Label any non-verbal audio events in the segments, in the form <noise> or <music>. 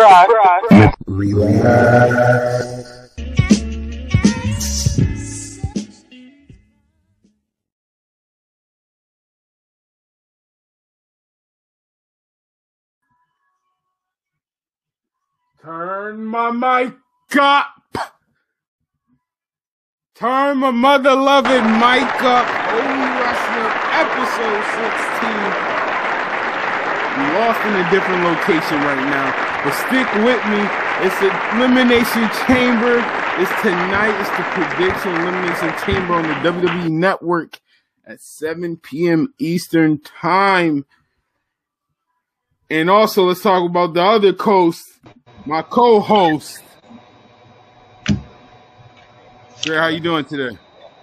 subscribe. Relax. Turn my mic up. Turn my mother loving mic up. Only Wrestling episode 16. We lost in a different location right now. But stick with me. It's the Elimination Chamber. It's tonight. It's the prediction Elimination Chamber on the WWE Network at 7 p.m. Eastern Time. And also, let's talk about the other coast my co-host. Sir, how you doing today?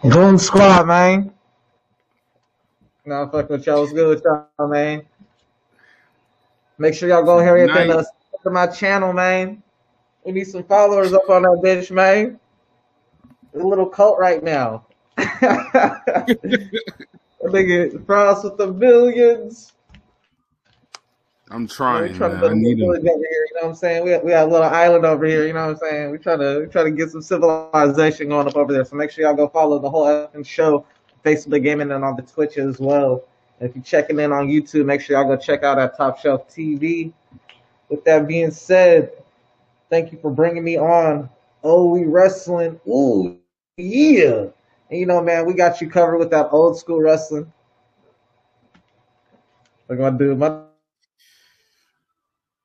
Goon Squad, man. No, fuck with y'all. What's good with y'all, man? Make sure y'all go here and uh, to my channel, man. We need some followers up on that bitch, man. a little cult right now. <laughs> Nigga, France with the millions. I'm trying. We're trying to a village over here. You know what I'm saying? We we got a little island over here. You know what I'm saying? We try to we try to get some civilization going up over there. So make sure y'all go follow the whole show, Facebook Gaming, and on the Twitch as well. And if you're checking in on YouTube, make sure y'all go check out our Top Shelf TV. With that being said, thank you for bringing me on. Oh, we wrestling. Ooh, yeah. And you know, man, we got you covered with that old school wrestling. We're gonna do my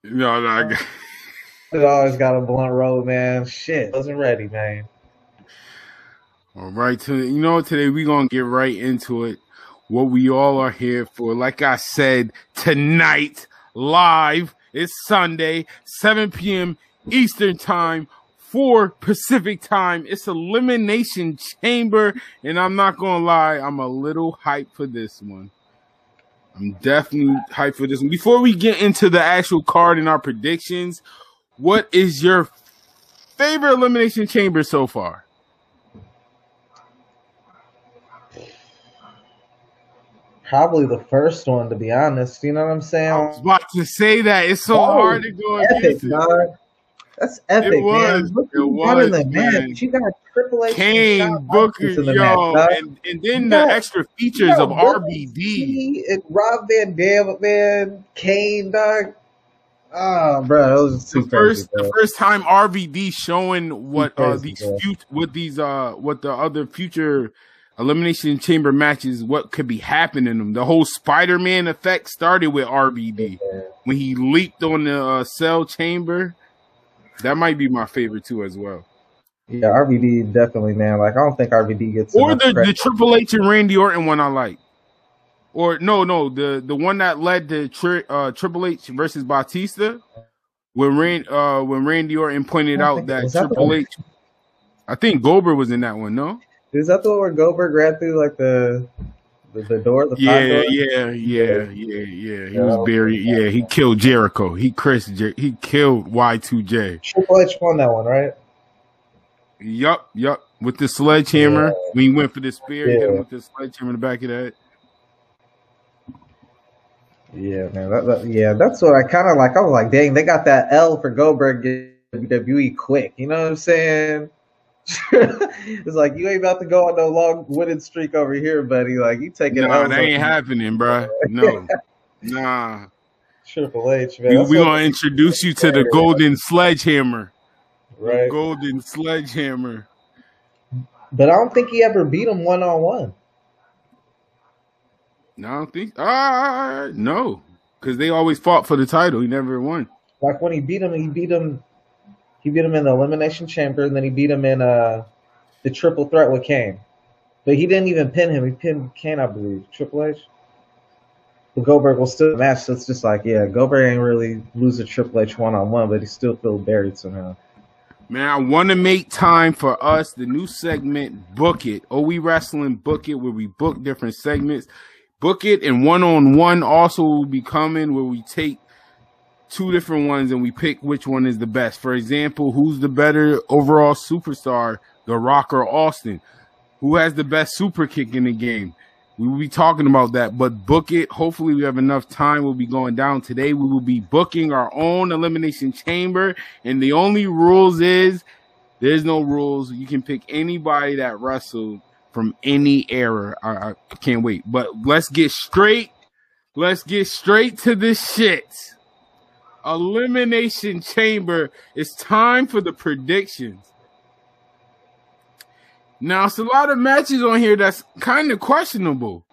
no, no, I got. It <laughs> always got a blunt road, man. Shit, wasn't ready, man. All right, to you know, today we're gonna get right into it. What we all are here for. Like I said, tonight live. It's Sunday, 7 p.m. Eastern time, 4 Pacific time. It's Elimination Chamber, and I'm not gonna lie, I'm a little hyped for this one. I'm definitely hyped for this one. Before we get into the actual card and our predictions, what is your favorite elimination chamber so far? Probably the first one, to be honest. You know what I'm saying? I was about to say that. It's so oh, hard to go epic, against that's epic, it was, man. It was, man. man. You got Triple H, Kane, Booker, yo, match, and, and then the extra features of RVD and Rob Van Dam, man. Kane, dog. Oh, bro, the crazy, first the first time RVD showing what uh, these fut- what these uh what the other future elimination chamber matches what could be happening in them. The whole Spider Man effect started with RVD yeah. when he leaped on the uh, cell chamber. That might be my favorite too as well. Yeah, RVD definitely, man. Like I don't think RVD gets or the the Triple H and Randy Orton one I like. Or no, no, the the one that led to tri- uh, Triple H versus Batista when Rand uh, when Randy Orton pointed out that, that Triple H. I think Goldberg was in that one. No, is that the one where Goldberg ran through like the the, the door? The yeah, door? yeah, yeah, yeah, yeah. He was buried. Yeah, he killed Jericho. He Chris. Jer- he killed Y two J. Triple H won that one, right? Yup, yup. With the sledgehammer, yeah. when he went for the spear, yeah. hit him with the sledgehammer in the back of that. Yeah, man. That, that, yeah, that's what I kind of like. I was like, dang, they got that L for Goldberg WWE quick. You know what I'm saying? <laughs> it's like you ain't about to go on no long winning streak over here, buddy. Like you taking. No, that ain't <laughs> happening, bro. No, <laughs> nah. Triple H, man. We, we gonna introduce you to the Golden Sledgehammer. Right. Golden Sledgehammer. But I don't think he ever beat him one on one. No, I don't think. Ah, uh, no, because they always fought for the title. He never won. Like when he beat him, he beat him. He beat him in the elimination chamber, and then he beat him in uh the triple threat with Kane. But he didn't even pin him. He pinned Kane, I believe. Triple H. But Goldberg will still match. So it's just like, yeah, Goldberg ain't really lose a Triple H one on one, but he still feel buried somehow. Man, I want to make time for us, the new segment, Book It. We wrestling Book It, where we book different segments. Book It and one on one also will be coming, where we take two different ones and we pick which one is the best. For example, who's the better overall superstar, The Rock or Austin? Who has the best super kick in the game? we will be talking about that, but book it. Hopefully, we have enough time. We'll be going down today. We will be booking our own elimination chamber, and the only rules is there's no rules. You can pick anybody that wrestled from any era. I, I can't wait. But let's get straight. Let's get straight to this shit. Elimination chamber. It's time for the predictions. Now, it's a lot of matches on here that's kind of questionable.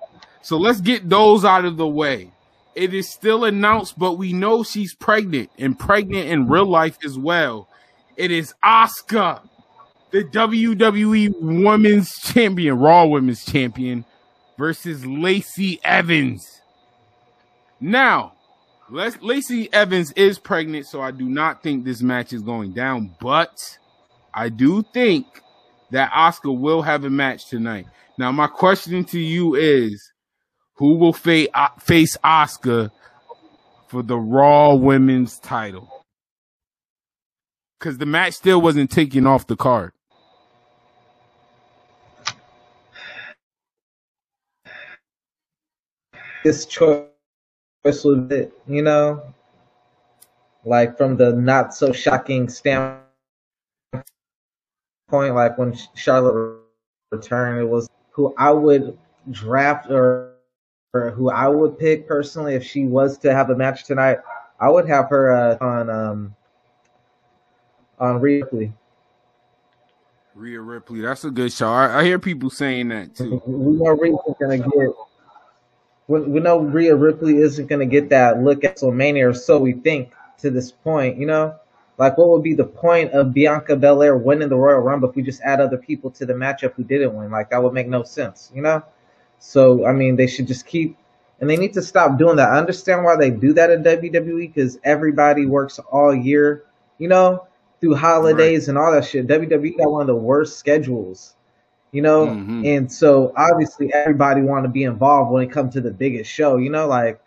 So let's get those out of the way. It is still announced, but we know she's pregnant and pregnant in real life as well. It is Asuka, the WWE Women's Champion, Raw Women's Champion, versus Lacey Evans. Now, Lacey Evans is pregnant, so I do not think this match is going down, but I do think that Asuka will have a match tonight. Now, my question to you is who will fa- uh, face Asuka for the Raw Women's title? Because the match still wasn't taken off the card. This choice was it, you know, like from the not so shocking standpoint point, like when Charlotte returned, it was who I would draft or, or who I would pick personally if she was to have a match tonight. I would have her uh, on um on Ripley. Rhea Ripley, that's a good show. I, I hear people saying that too. <laughs> We know Rhea's gonna get. We, we know Rhea Ripley isn't gonna get that look at WrestleMania, or so we think to this point. You know, like, what would be the point of Bianca Belair winning the Royal Rumble if we just add other people to the matchup who didn't win? Like, that would make no sense, you know? So, I mean, they should just keep, and they need to stop doing that. I understand why they do that in WWE because everybody works all year, you know, through holidays right. and all that shit. WWE got one of the worst schedules, you know? Mm-hmm. And so, obviously, everybody want to be involved when it comes to the biggest show, you know? Like,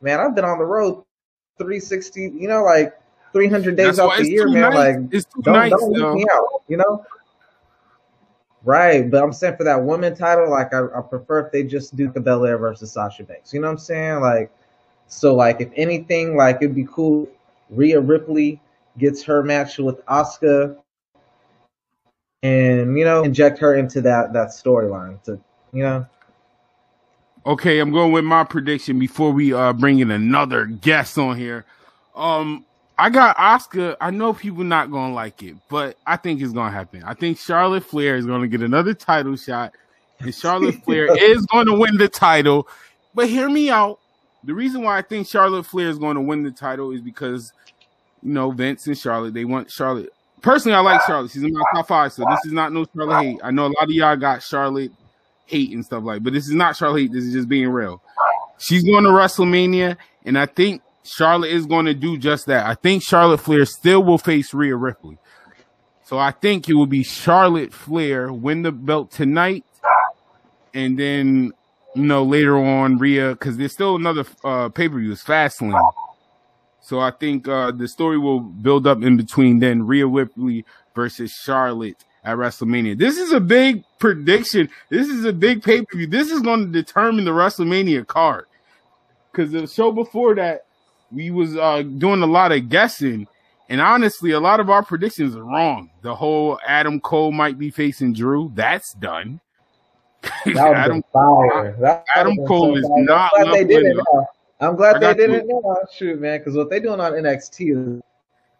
man, I've been on the road 360, you know, like, 300 days off the year, man. Nights. Like, it's don't, nights, don't leave me out, you know? Right, but I'm saying for that woman title, like I, I prefer if they just do the Belair versus Sasha Banks. You know what I'm saying? Like, so like if anything, like it'd be cool. Rhea Ripley gets her match with Asuka, and you know inject her into that that storyline to you know. Okay, I'm going with my prediction before we uh bring in another guest on here. Um, I got oscar I know people not gonna like it, but I think it's gonna happen. I think Charlotte Flair is gonna get another title shot, and Charlotte <laughs> Flair is gonna win the title. But hear me out. The reason why I think Charlotte Flair is going to win the title is because you know Vince and Charlotte. They want Charlotte. Personally, I like Charlotte. She's in my top five, so this is not no Charlotte hate. I know a lot of y'all got Charlotte hate and stuff like, but this is not Charlotte hate. This is just being real. She's going to WrestleMania, and I think Charlotte is going to do just that. I think Charlotte Flair still will face Rhea Ripley. So I think it will be Charlotte Flair win the belt tonight, and then you know later on Rhea because there's still another uh, pay per view. It's Fastlane. So I think uh, the story will build up in between then Rhea Ripley versus Charlotte at WrestleMania. This is a big prediction. This is a big pay per view. This is going to determine the WrestleMania card. Because the show before that, we was uh, doing a lot of guessing, and honestly, a lot of our predictions are wrong. The whole Adam Cole might be facing Drew, that's done. <laughs> Adam, Adam Cole is not. They did it. I'm glad they did it. No, shoot, man, because what they're doing on NXT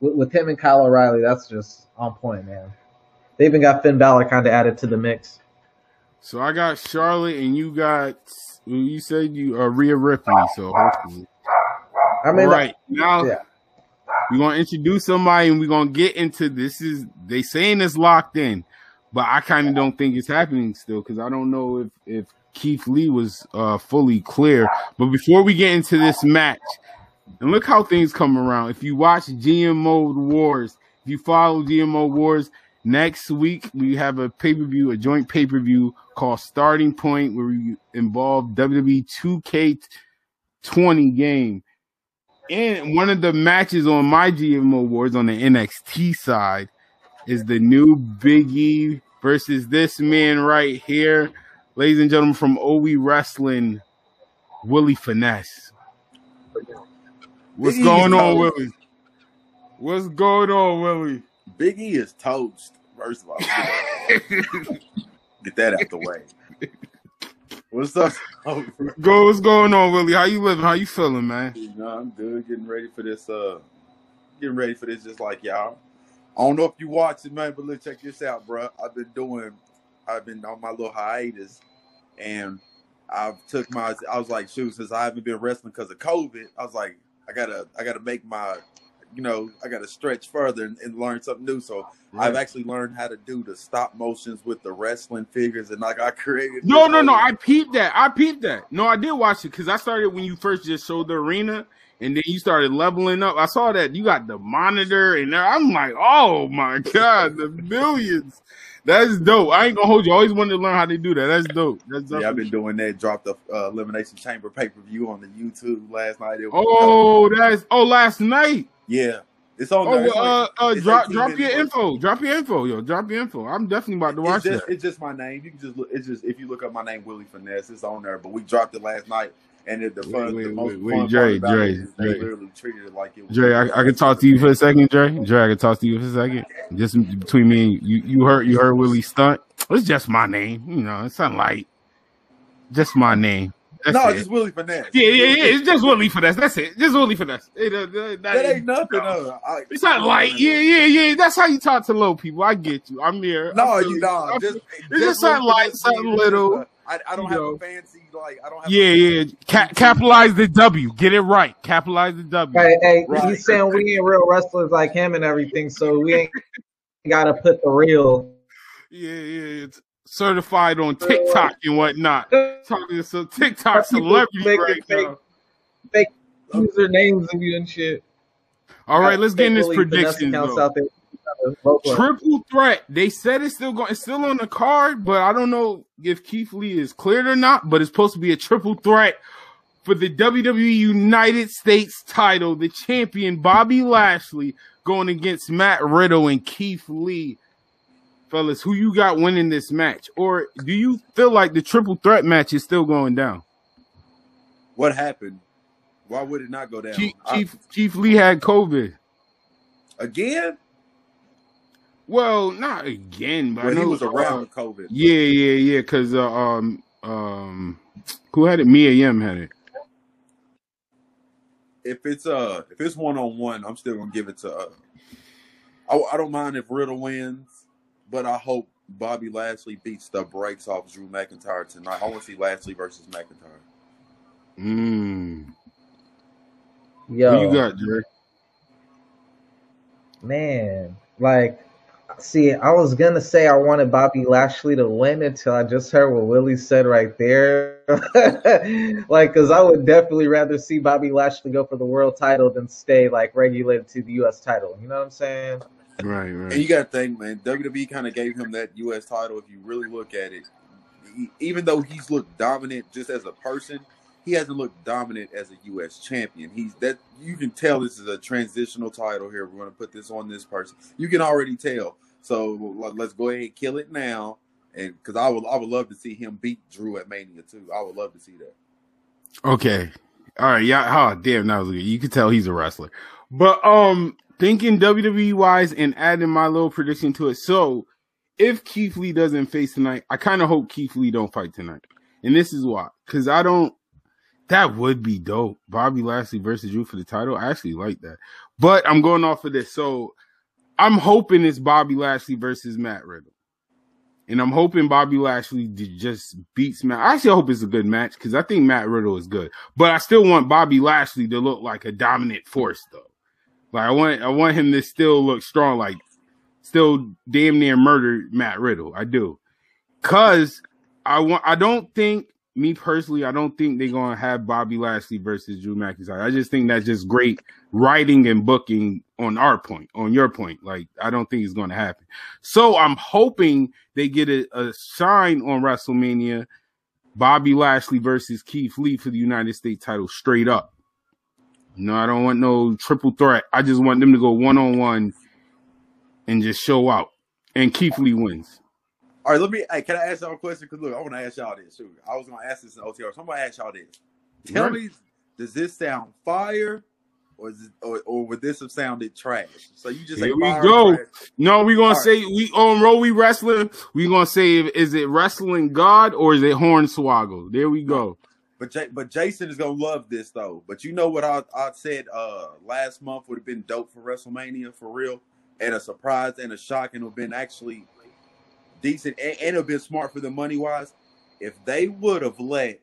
with, with him and Kyle O'Reilly, that's just on point, man. They even got Finn Balor kind of added to the mix. So I got Charlotte, and you got you said you are uh, Rhea Ripley. So hopefully, I mean, right now yeah. we're gonna introduce somebody and we're gonna get into this. Is they saying it's locked in, but I kind of don't think it's happening still because I don't know if if Keith Lee was uh, fully clear. But before we get into this match, and look how things come around. If you watch GMO Wars, if you follow GMO Wars, next week we have a pay per view, a joint pay per view called Starting Point, where we involve WWE 2K20 game and one of the matches on my GMO Awards on the NXT side is the new Biggie versus this man right here, ladies and gentlemen, from OE Wrestling, Willie Finesse. What's Big E going on. Willie? What's going on, Willie? Big E is toast. First of all, get that <laughs> out the way. What's up? Go, what's going on, Willie? How you living? How you feeling, man? you know, I'm good. Getting ready for this. Uh, getting ready for this, just like y'all. I don't know if you watch it, man, but let's check this out, bro. I've been doing. I've been on my little hiatus, and I've took my. I was like, shoot, since I haven't been wrestling because of COVID, I was like, I gotta, I gotta make my, you know, I gotta stretch further and, and learn something new. So I've actually learned how to do the stop motions with the wrestling figures, and like I created. No, no, no. I peeped that. I peeped that. No, I did watch it because I started when you first just showed the arena and then you started leveling up. I saw that you got the monitor and I'm like, oh my God, the millions. That's dope. I ain't gonna hold you. I always wanted to learn how to do that. That's dope. That's Yeah, I've been doing that. Dropped the uh, Elimination Chamber pay per view on the YouTube last night. Oh, that's oh last night. yeah, it's on. Oh, there. It's uh, like- uh, drop drop your worth. info. Drop your info, yo. Drop your info. I'm definitely about to watch it. it's just my name. You can just look. It's just if you look up my name, Willie Finesse, it's on there. But we dropped it last night, and it, the fun, wait, the most wait, wait, fun Dre, part Dre, is they literally treated it like it was. Dre, I, I can talk to you for a second, Dre. Dre, I can talk to you for a second. Just between me and you, you heard you heard Willie stunt. It's just my name, you know. It's not like just my name. That's no, it. it's just Willie Finesse. yeah, yeah, yeah. It's just Willie for that. That's it. Just Willie for that. It, uh, that That ain't nothing. no. I, It's not like yeah, yeah, yeah. That's how you talk to low people. I get you. I'm here. No, I feel you know, I just, feel- just just something light, something it's little, I, I don't you have know. a fancy like. I don't have. yeah, a, yeah. Ca- capitalize the W. Get it right. Capitalize the W. Hey, hey, Right. he's saying we ain't real wrestlers like him and everything, so we ain't gotta put the real. <laughs> Yeah, yeah. It's certified on TikTok and whatnot. Talking to some TikTok People celebrity right fake- now. Fake usernames of you and shit. All right, let's get in this Fake Willie Finesse predictions. accounts though. out there. Vote for it. Triple threat. They said it's still going. It's still on the card, but I don't know if Keith Lee is cleared or not. But it's supposed to be a triple threat for the WWE United States title. The champion Bobby Lashley going against Matt Riddle and Keith Lee. Fellas, who you got winning this match? Or do you feel like the triple threat match is still going down? What happened? Why would it not go down? Keith, I- Keith, Keith Lee had COVID. again? Well, not again, but I Well, he was around COVID. Yeah, yeah, yeah. Because uh, um, um, who had it? Mia Yim had it. if it's uh if it's one on one, I'm still gonna give it to. Uh, I, I don't mind if Riddle wins, but I hope Bobby Lashley beats the brakes off Drew McIntyre tonight. I want to see Lashley versus McIntyre. Mm. Yo, Who you got, Jerry? man, like, see, I was gonna say I wanted Bobby Lashley to win until I just heard what Willie said right there. <laughs> like, cause I would definitely rather see Bobby Lashley go for the world title than stay like regulated to the U.S. title. You know what I'm saying? Right, right. And you got to think, man, WWE kind of gave him that U.S. title. If you really look at it, he, even though he's looked dominant just as a person, he hasn't looked dominant as a U.S. champion. He's that you can tell this is a transitional title here. We're going to put this on this person. You can already tell. So let- let's go ahead and kill it now, and because I would I would love to see him beat Drew at Mania too. I would love to see that. Okay. All right. Yeah. Oh, damn. That was good. You could tell he's a wrestler. But um, thinking WWE wise and adding my little prediction to it. So, if Keith Lee doesn't face tonight, I kind of hope Keith Lee don't fight tonight, and this is why. Because I don't. That would be dope. Bobby Lashley versus Drew for the title. I actually like that. But I'm going off of this. So I'm hoping it's Bobby Lashley versus Matt Riddle. And I'm hoping Bobby Lashley just beats Matt. I actually hope it's a good match because I think Matt Riddle is good. But I still want Bobby Lashley to look like a dominant force though. Like I want I want him to still look strong, like still damn near murder Matt Riddle. I do. Cause I want I don't think me personally, I don't think they're gonna have Bobby Lashley versus Drew McIntyre. I just think that's just great writing and booking on our point, on your point. Like I don't think it's gonna happen. So I'm hoping they get a, a shine on WrestleMania. Bobby Lashley versus Keith Lee for the United States title straight up. No, I don't want no triple threat. I just want them to go one on one and just show out. And Keith Lee wins. All right, let me. Hey, can I ask y'all a question? Because look, I want to ask y'all this. Shoot, I was going to ask this in OTR. So I'm going to ask y'all this. Tell Right. me, does this sound fire, or is it, or, or would this have sounded trash? So you just Here we go. No, we gonna All right. say we on roll. We wrestling. We gonna say is it wrestling God or is it Hornswoggle? There we go. But J- but Jason is gonna love this though. But you know what I I said uh last month would have been dope for WrestleMania for real, and a surprise and a shock, and it would have been actually decent and, and have been smart for the money wise. If they would have let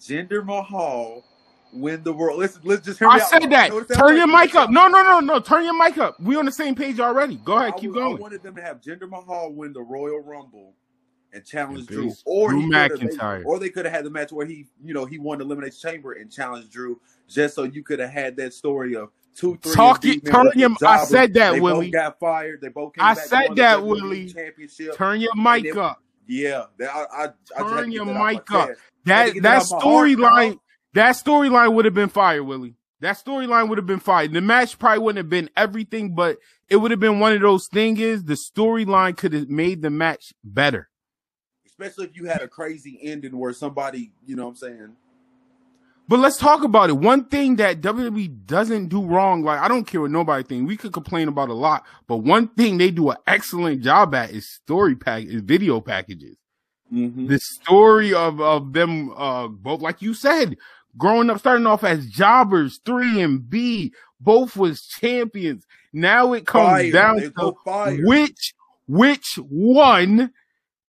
Jinder Mahal win the world, let's let's just hear me I out. said that. You know what I'm Turn your mic up. No, no, no, no. Turn your mic up. We on the same page already. Go ahead. I Keep was- I wanted them to have Jinder Mahal win the Royal Rumble and challenge And Drew, or Drew he could have, McIntyre. or they could have had the match where he, you know, he won the elimination chamber and challenged Drew, just so you could have had that story of two, three. Talk it- turn your- I said that, they Willie. Both got fired. They both came I said that, Willie. Championship. Turn your mic it- up. Yeah, that, I, I, I just had to Turn your mic up. chest. That that out my heart, storyline. That storyline would have been fire, Willie. That storyline would have been fire. The match probably wouldn't have been everything, but it would have been one of those things. Is the storyline could have made the match better. Especially if you had a crazy ending where somebody, you know, what I'm saying. But let's talk about it. One thing that WWE doesn't do wrong, like I don't care what nobody thinks. We could complain about a lot, but one thing they do an excellent job at is story pack, is video packages. Mhm. The story of of them, uh, both like you said, growing up, starting off as jobbers, 3MB, both was champions. Now it comes Fire. down They to which which one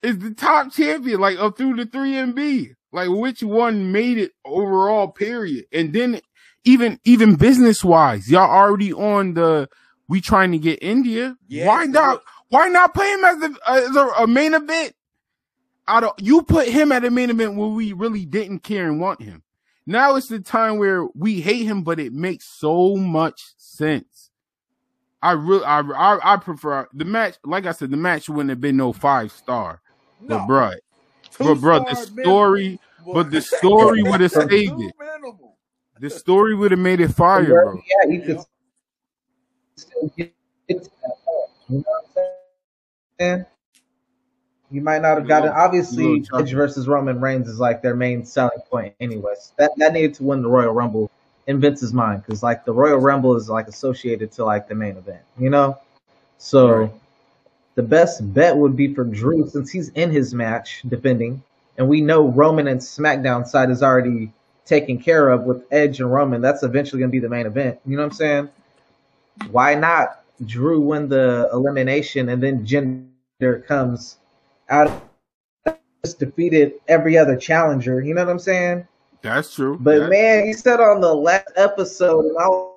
is the top champion, like up through the 3MB, like which one made it overall, period. And then even even business wise, y'all already on the we trying to get India. Yes, why not? Why not play him as, the, as a, a main event? Out of you put him at a main event where we really didn't care and want him. Now it's the time where we hate him, but it makes so much sense. I really, I, I, I prefer the match. Like I said, the match wouldn't have been no five star, but No. bruh, Two but bruh, <laughs> the story, minimum. but the story would have saved it. minimum. The story would have made it fire, bro. he at, you could still get get to that point. You know what I'm saying? You might not have gotten. Obviously, Little. Edge versus Roman Reigns is like their main selling point, anyways. That that needed to win the Royal Rumble in Vince's mind, because like the Royal Rumble is like associated to like the main event, you know. So Right. The best bet would be for Drew since he's in his match defending, and we know Roman and SmackDown side is already taken care of with Edge and Roman. That's eventually going to be the main event. You know what I'm saying? Why not Drew win the elimination and then Jinder comes out just defeated every other challenger. You know what I'm saying? That's true. But That- man, he said on the last episode, and I was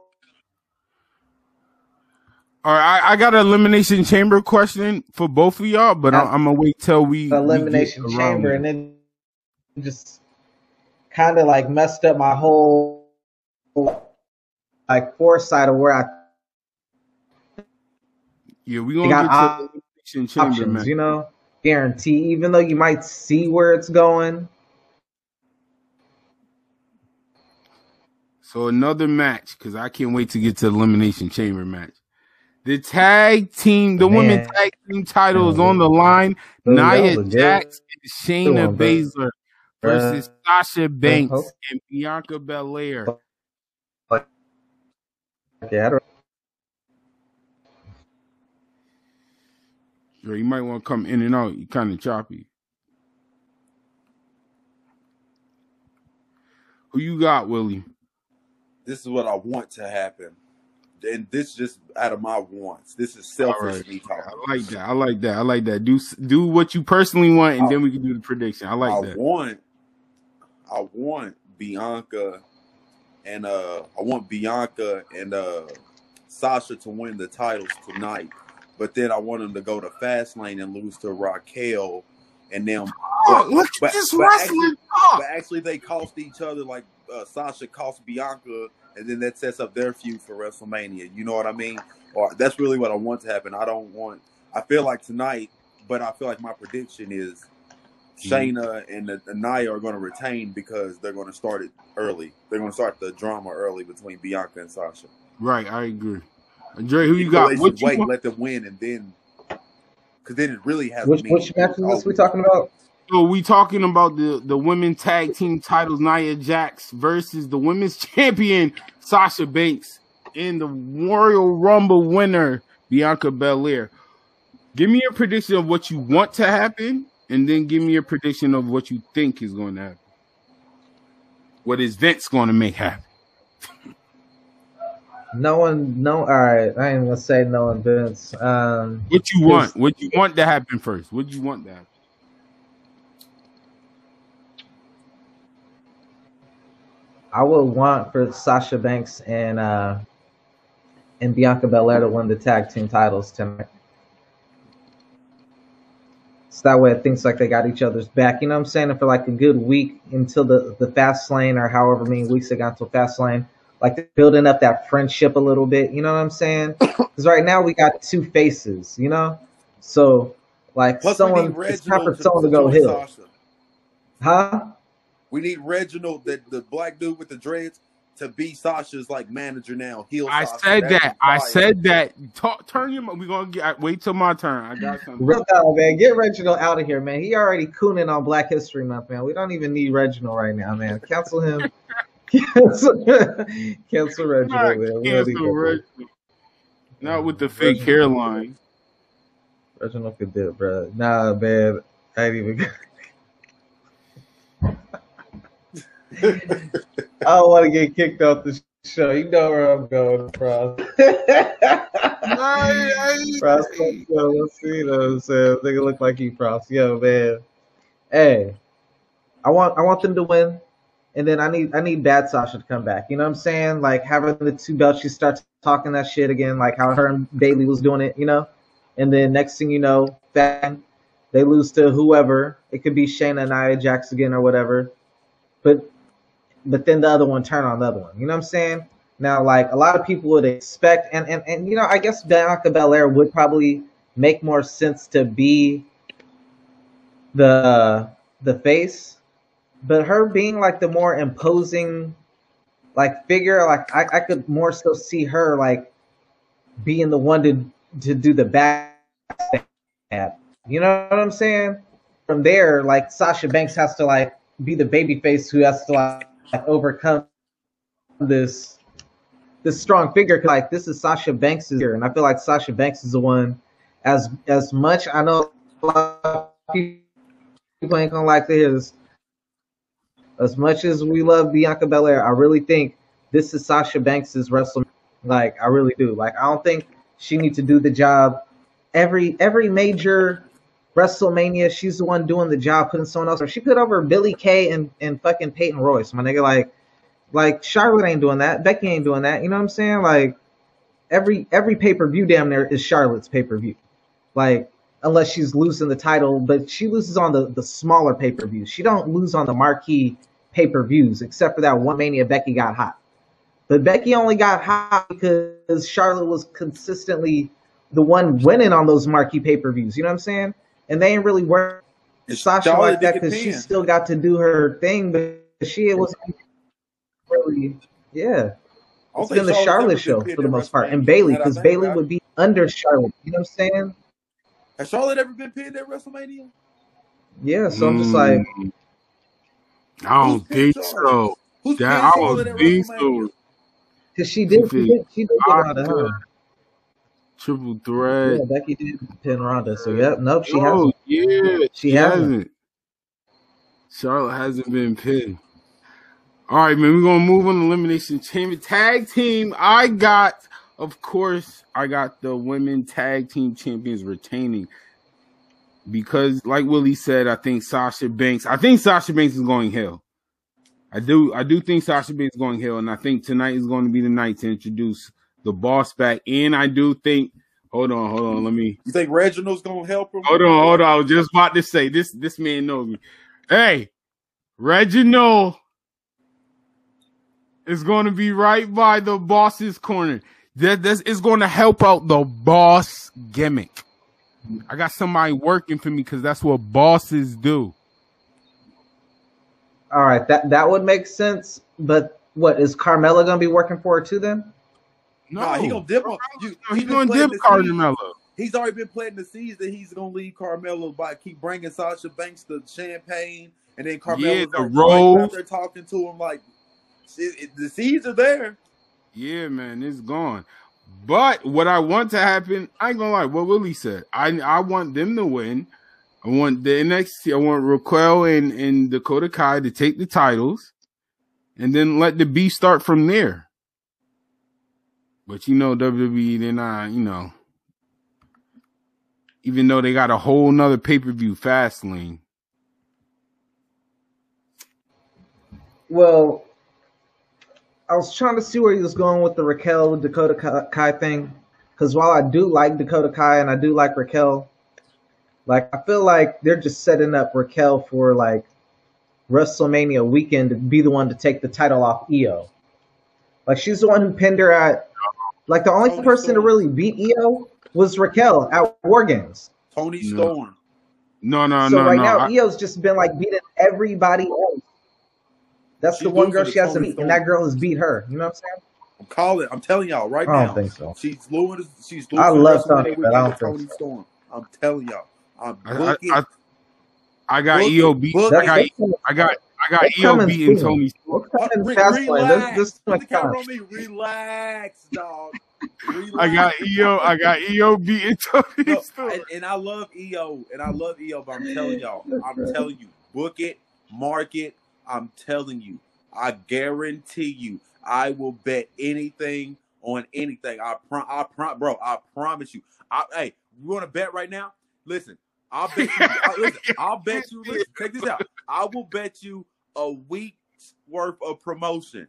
all right, I, I got an elimination chamber question for both of y'all, but I, uh, I'm gonna wait till we we elimination around chamber, and then just kind of like messed up my whole like foresight of where I Yeah, we gonna got get to op- elimination chamber options, match. you know, guarantee. Even though you might see where it's going, So another match because I can't wait to get to the elimination chamber match. The tag team, the women tag team title is on the line. Dude, Nia was a good- Jax and Shayna one, bro. Baszler versus Sasha Banks hope- and Bianca Belair. yeah, I don't- Sure, you might want to come in and out. You kind of choppy. Who you got, Willie? This is what I want to happen. And this just out of my wants. This is selfish Alright. me I like that. I like that. I like that. Do do what you personally want, and then we can do the prediction. I like I that. want I want Bianca and uh I want Bianca and uh Sasha to win the titles tonight. But then I want them to go to Fastlane and lose to Raquel and them. Oh, look but- at this but wrestling talk. But actually they cost each other like uh, Sasha cost Bianca and then that sets up their feud for WrestleMania. You know what I mean? Or that's really what I want to happen. I don't want I feel like tonight, but I feel like my prediction is mm-hmm. Shayna and the, the Nia are going to retain because they're going to start it early. They're going to start the drama early between Bianca and Sasha. Right, I agree. Dre, who you Even got? What you wait, want? let them win, and then because then it really has. Which a which match is this we talking about? So we talking about the the women tag team titles, Nia Jax versus the women's <laughs> champion Sasha Banks and the Royal Rumble winner Bianca Belair. Give me a prediction of what you want to happen, and then give me a prediction of what you think is going to happen. What is Vince going to make happen? No one, no. All right, I ain't gonna say no one, Vince. Um, What you want? What you want to happen first? What do you want to happen? I would want for Sasha Banks and uh and Bianca Belair to win the tag team titles tonight. So that way it thinks like they got each other's back. You know what I'm saying? And for like a good week until the, the Fastlane or however many weeks they got until Fastlane, like building up that friendship a little bit. You know what I'm saying? <coughs> Because right now we got two faces, you know? So like Plus, we someone it's time for to, someone to to go join heel. Sasha. Huh? We need Reginald, the, the black dude with the dreads, to be Sasha's like manager now. Heel I Sasha. said That'd that. I said that. Talk, turn your. We gonna get. Wait till my turn. I got something. Real talk, man. Get Reginald out of here, man. He already cooning on Black History Month, man. We don't even need Reginald right now, man. Cancel him. <laughs> cancel, <laughs> cancel Reginald, Not man. We don't cancel him. Reginald. Not with the fake hairline. Reginald could do it, bro. Nah, man. I ain't even. <laughs> I don't want to get kicked off the show. You know where I'm going. Frost, <laughs> yo, let's see, you know what I'm saying? Nigga look like he Frost. Yo, man. Hey, I want I want them to win, and then I need I need Bad Sasha to come back. You know what I'm saying? Like having the two belts, she starts talking that shit again, like how her and Bayley was doing it, you know. And then next thing you know, bang, they lose to whoever. It could be Shayna and Nia Jax again or whatever. But but then the other one turn on the other one. You know what I'm saying? Now, like a lot of people would expect, and and, and you know, I guess Bianca Belair would probably make more sense to be the the face, but her being like the more imposing like figure, like I, I could more so see her like being the one to to do the back stab. You know what I'm saying? From there, like Sasha Banks has to like be the baby face who has to like, overcome this this strong figure. Like this is Sasha Banks here, and I feel like Sasha Banks is the one. As as much I know, people ain't gonna like to hear this. As much as we love Bianca Belair, I really think this is Sasha Banks's wrestling. Like I really do. Like I don't think she needs to do the job. Every every major WrestleMania, she's the one doing the job, putting someone else. Or she put over Billie Kay and, and fucking Peyton Royce, my nigga. Like, like Charlotte ain't doing that. Becky ain't doing that. You know what I'm saying? Like, every every pay per view damn near is Charlotte's pay per view. Like, unless she's losing the title, but she loses on the the smaller pay per views. She don't lose on the marquee pay per views, except for that one Mania Becky got hot. But Becky only got hot because Charlotte was consistently the one winning on those marquee pay per views. You know what I'm saying? And they ain't really work Sasha like that because she still got to do her thing, but she was really, yeah. I don't It's think been the Charlotte show for the most part, and Bayley Now that I because Bayley would be under Charlotte. You know what I'm saying? Has Charlotte ever been pinned at WrestleMania? Yeah. So I'm just like, Mm, I don't think so. Who's That pinned I was don't think so. because she did, she did, she did get Ronda, huh? Asuka, triple threat. Yeah, Becky did pin Ronda. So yep, nope, she oh hasn't. yeah, She she hasn't. hasn't. Charlotte hasn't been pinned. All right, man. We're gonna move on to elimination chamber tag team. I got, of course, I got the women tag team champions retaining because, like Willie said, I think Sasha Banks. I think Sasha Banks is going hell. I do. I do think Sasha Banks is going hell, and I think tonight is going to be the night to introduce the boss back. And I do think. Hold on, hold on. Let me. You think Reginald's gonna help him? Hold on, hold on. I was just about to say this. This man knows me. Hey, Reginald is going to be right by the boss's corner. That this is going to help out the boss gimmick. I got somebody working for me because that's what bosses do. All right, that that would make sense. But what is Carmella gonna be working for her too? Then No, Nah, he gonna dip on you. no, he been going to playing dip the team. Carmella. he's already been planting the seeds that he's gonna leave Carmella by keep bringing Sasha Banks the champagne, and then Carmella Yeah, the out rose. there talking to him like it- it- the seeds are there. Yeah, man, it's gone. But what I want to happen, I ain't gonna lie. What Willie said, I I want them to win. I want the NXT. I want Raquel and and Dakota Kai to take the titles, and then let the B start from there. But you know, WWE, they're not. You know, even though they got a whole nother pay per view, Fastlane. Well, I was trying to see where he was going with the Raquel Dakota Kai- thing, because while I do like Dakota Kai and I do like Raquel, like I feel like they're just setting up Raquel for like WrestleMania weekend to be the one to take the title off Io. Like she's the one who pinned her at. Like the only Toni person to really beat Io was Raquel at War Games. Toni Storm. No, no, no. so no, right no. now, I- Io's just been like beating everybody else. That's She's the one girl she has to beat, Storm. and that girl has beat her. You know what I'm saying? I'm calling. I'm telling y'all right now. I don't now. think so. She's losing. She's losing. I love Toni, but I don't think Toni so. Storm. I'm telling y'all. I'm I, booking. I, I, I got Book Io beat. I got, That's, that's, I got, I got that's Io coming beating soon. Toni. What's Uh, coming re- fast relax. there's too Put much the on me. Relax, dog. Relax. I got Io. I got Io beating <laughs> Toni No, Storm. and, and I love Io, and I love Io, but I'm telling y'all, <laughs> I'm telling you, book it, mark it. I'm telling you, I guarantee you, I will bet anything on anything. I prom, I prom, bro. I promise you. I, hey, you want to bet right now? Listen, I'll bet you. <laughs> I, listen, I'll bet you. Listen, check this out. I will bet you a week's worth of promotion,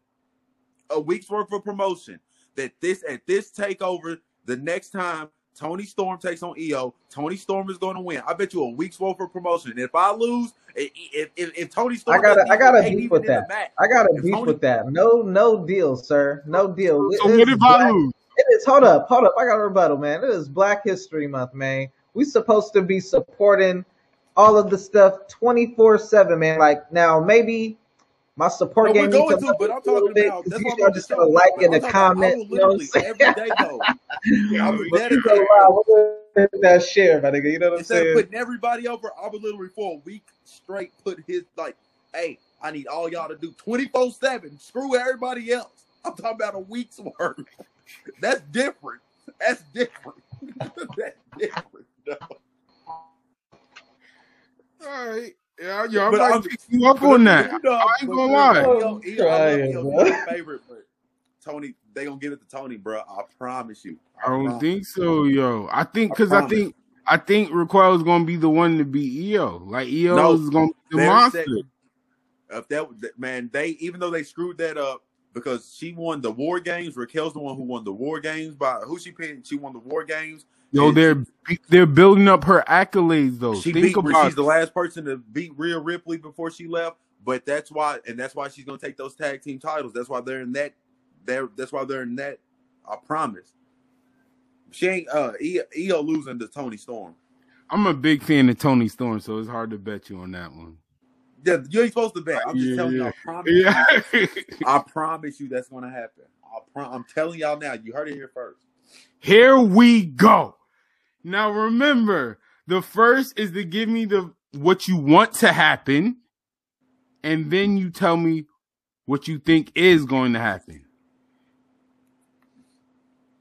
a week's worth of promotion that this at this takeover the next time Toni Storm takes on Io, Toni Storm is going to win. I bet you a week's worth of promotion. And if I lose, if if, if Toni Storm, I gotta- doesn't I gotta even- ain't beef with that. match, I got a If beef Toni- with that. No, no deal, sir. No deal. It So what is if I lose? It is. Hold up, hold up. I got a rebuttal, man. It is Black History Month, man. We supposed to be supporting all of the stuff twenty four seven, man. Like now, maybe my support No, game needs going to to, but I'm talking about- because that's you I'm just gonna like in the comment. You know literally every day go. Yeah, <laughs> But you dedicated. Uh, that share, my nigga. You know what I'm Instead of saying? putting everybody over, I would literally for a week straight put his like, hey, I need all y'all to do 24 7. Screw everybody else. I'm talking about a week's work. <laughs> That's different. That's different. <laughs> That's different. Yeah, yo, I But might I'm- pick you up But on you that. know, I ain't gonna lie. know, I'm Io, Io, I love trying, Io. my favorite, but Toni, they gonna give it to Toni, bro. I promise you. I don't promise. think so, yo. I think because I, promise. think I think Raquel is gonna be the one to beat Io. Like Io No, is gonna be the monster. set- If that that- man, they even though they screwed that up because she won the war games. Raquel's the one who won the war games by who she pinned. She won the war games. Yo, they're they're building up her accolades though. She Think beat. about She's the last person to beat Rhea Ripley before she left. But that's why, and that's why she's gonna take those tag team titles. That's why they're in that. They're that's why they're in that. I promise. She ain't uh Io, losing to Toni Storm. I'm a big fan of Toni Storm, so it's hard to bet you on that one. Yeah, you ain't supposed to bet. I'm just Yeah, telling you. yeah. I promise. you. Yeah. <laughs> I promise you that's gonna happen. I pro- I'm telling y'all now. You heard it here first. Here we go. Now remember, the first is to give me the what you want to happen, and then you tell me what you think is going to happen.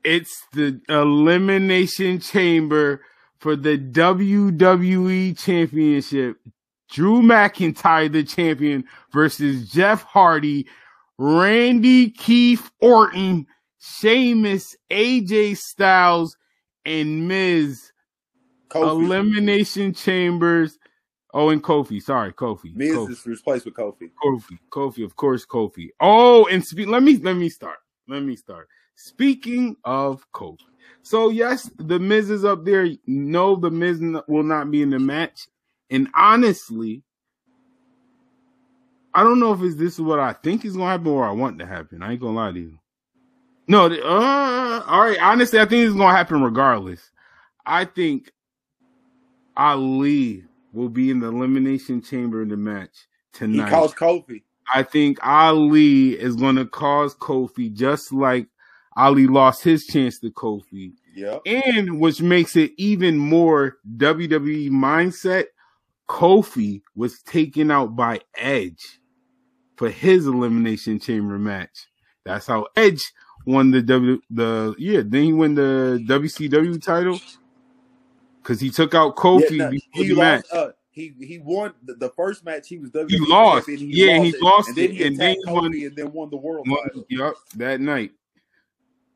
It's the elimination chamber for the WWE championship. Drew McIntyre, the champion, versus Jeff Hardy, Randy Keith Orton, Sheamus, AJ Styles, and Miz. Kofi. Elimination chambers. Oh, and Kofi. Sorry, Kofi. Miz Kofi. is replaced with Kofi. Kofi, Kofi, of course, Kofi. Oh, and spe- let me let me start. Let me start. Speaking of Kofi, so yes, the Miz is up there. No, the Miz will not be in the match. And honestly, I don't know if it's, this is what I think is gonna happen or I want to happen. I ain't gonna lie to you. No, uh, all right. Honestly, I think it's gonna happen regardless. I think Ali will be in the elimination chamber in the match tonight. He calls Kofi. I think Ali is going to cause Kofi just like Ali lost his chance to Kofi. Yep. And which makes it even more WWE mindset, Kofi was taken out by Edge for his elimination chamber match. That's how Edge won the W the yeah, then he won the WCW title because he took out Kofi Yeah, no, before he the match. lost. Uh, he he won the, the first match. He was WWE He lost. champion. Yeah, he lost and then it, he and then he won- Kofi and then won the world title. Yep, that night.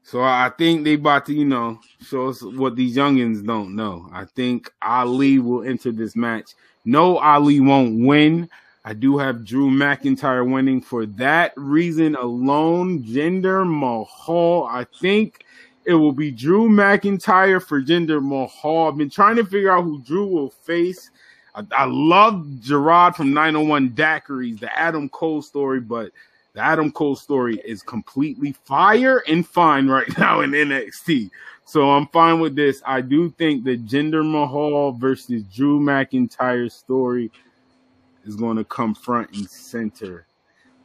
So I think they about to, you know, show us what these youngins don't know. I think Ali will enter this match. No, Ali won't win. I do have Drew McIntyre winning for that reason alone. Jinder Mahal. I think it will be Drew McIntyre for Jinder Mahal. I've been trying to figure out who Drew will face. I, I love Gerard from 901 Daiquiris, the Adam Cole story, but the Adam Cole story is completely fire and fine right <laughs> now in NXT. So I'm fine with this. I do think the Jinder Mahal versus Drew McIntyre story is going to come front and center.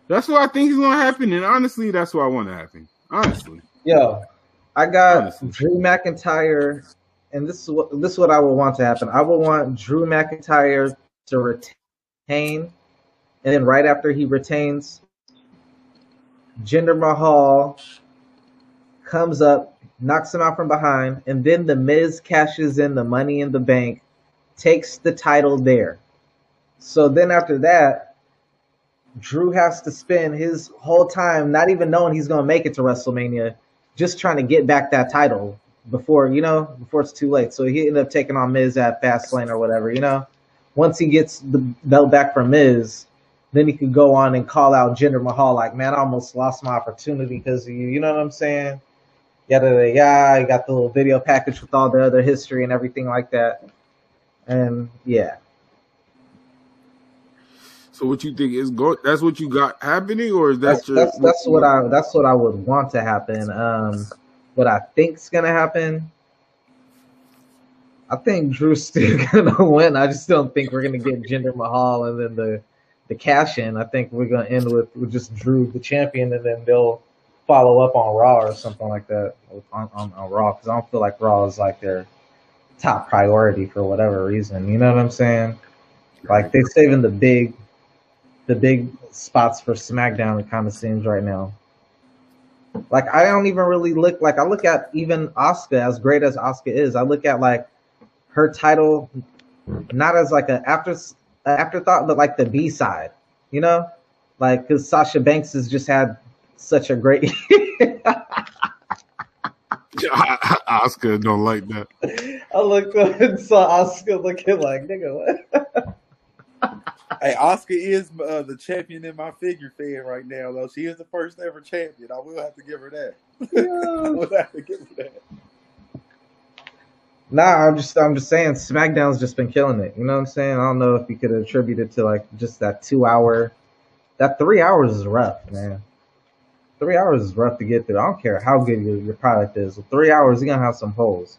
That's what I think is going to happen, and honestly, that's what I want to happen. Honestly, Yo, I got Honestly. Drew McIntyre, and this is what this is what I would want to happen. I would want Drew McIntyre to retain, and then right after he retains, Jinder Mahal comes up, knocks him out from behind, and then the Miz cashes in the Money in the Bank, takes the title there. So then after that, Drew has to spend his whole time not even knowing he's going to make it to WrestleMania, just trying to get back that title before you know before it's too late. So he ended up taking on Miz at Fastlane or whatever. You know, once he gets the belt back from Miz, then he could go on and call out Jinder Mahal like, man, I almost lost my opportunity because of you. You know what I'm saying? Yada yada yada. You got the little video package with all the other history and everything like that. And yeah, so what you think is going? That's what you got happening, or is that that's your? that's, that's what I that's what I would want to happen. Um, what I think's gonna happen. I think Drew's <laughs> still gonna win. I just don't think we're gonna get Jinder Mahal and then the the cash in. I think we're gonna end with, with just Drew the champion, and then they'll follow up on Raw or something like that on on, on Raw because I don't feel like Raw is like their top priority for whatever reason. You know what I'm saying? Like they're saving the big the big spots for SmackDown. It kind of seems right now. Like I don't even really look like I look at even Asuka as great as Asuka is. I look at like her title not as like a after afterthought, but like the B side. You know, like because Sasha Banks has just had such a great. <laughs> <laughs> Asuka don't like that. I looked up and saw Asuka looking like nigga. What? <laughs> Hey, Asuka is uh, the champion in my figure fan right now, though. She is the first ever champion. I will have to give her that. <laughs> I will have to give her that. Nah, I'm just I'm just saying SmackDown's just been killing it. You know what I'm saying? I don't know if you could attribute it to like just that two hour that three hours is rough, man. Three hours is rough to get through. I don't care how good your, your product is. Three hours, you're gonna have some holes.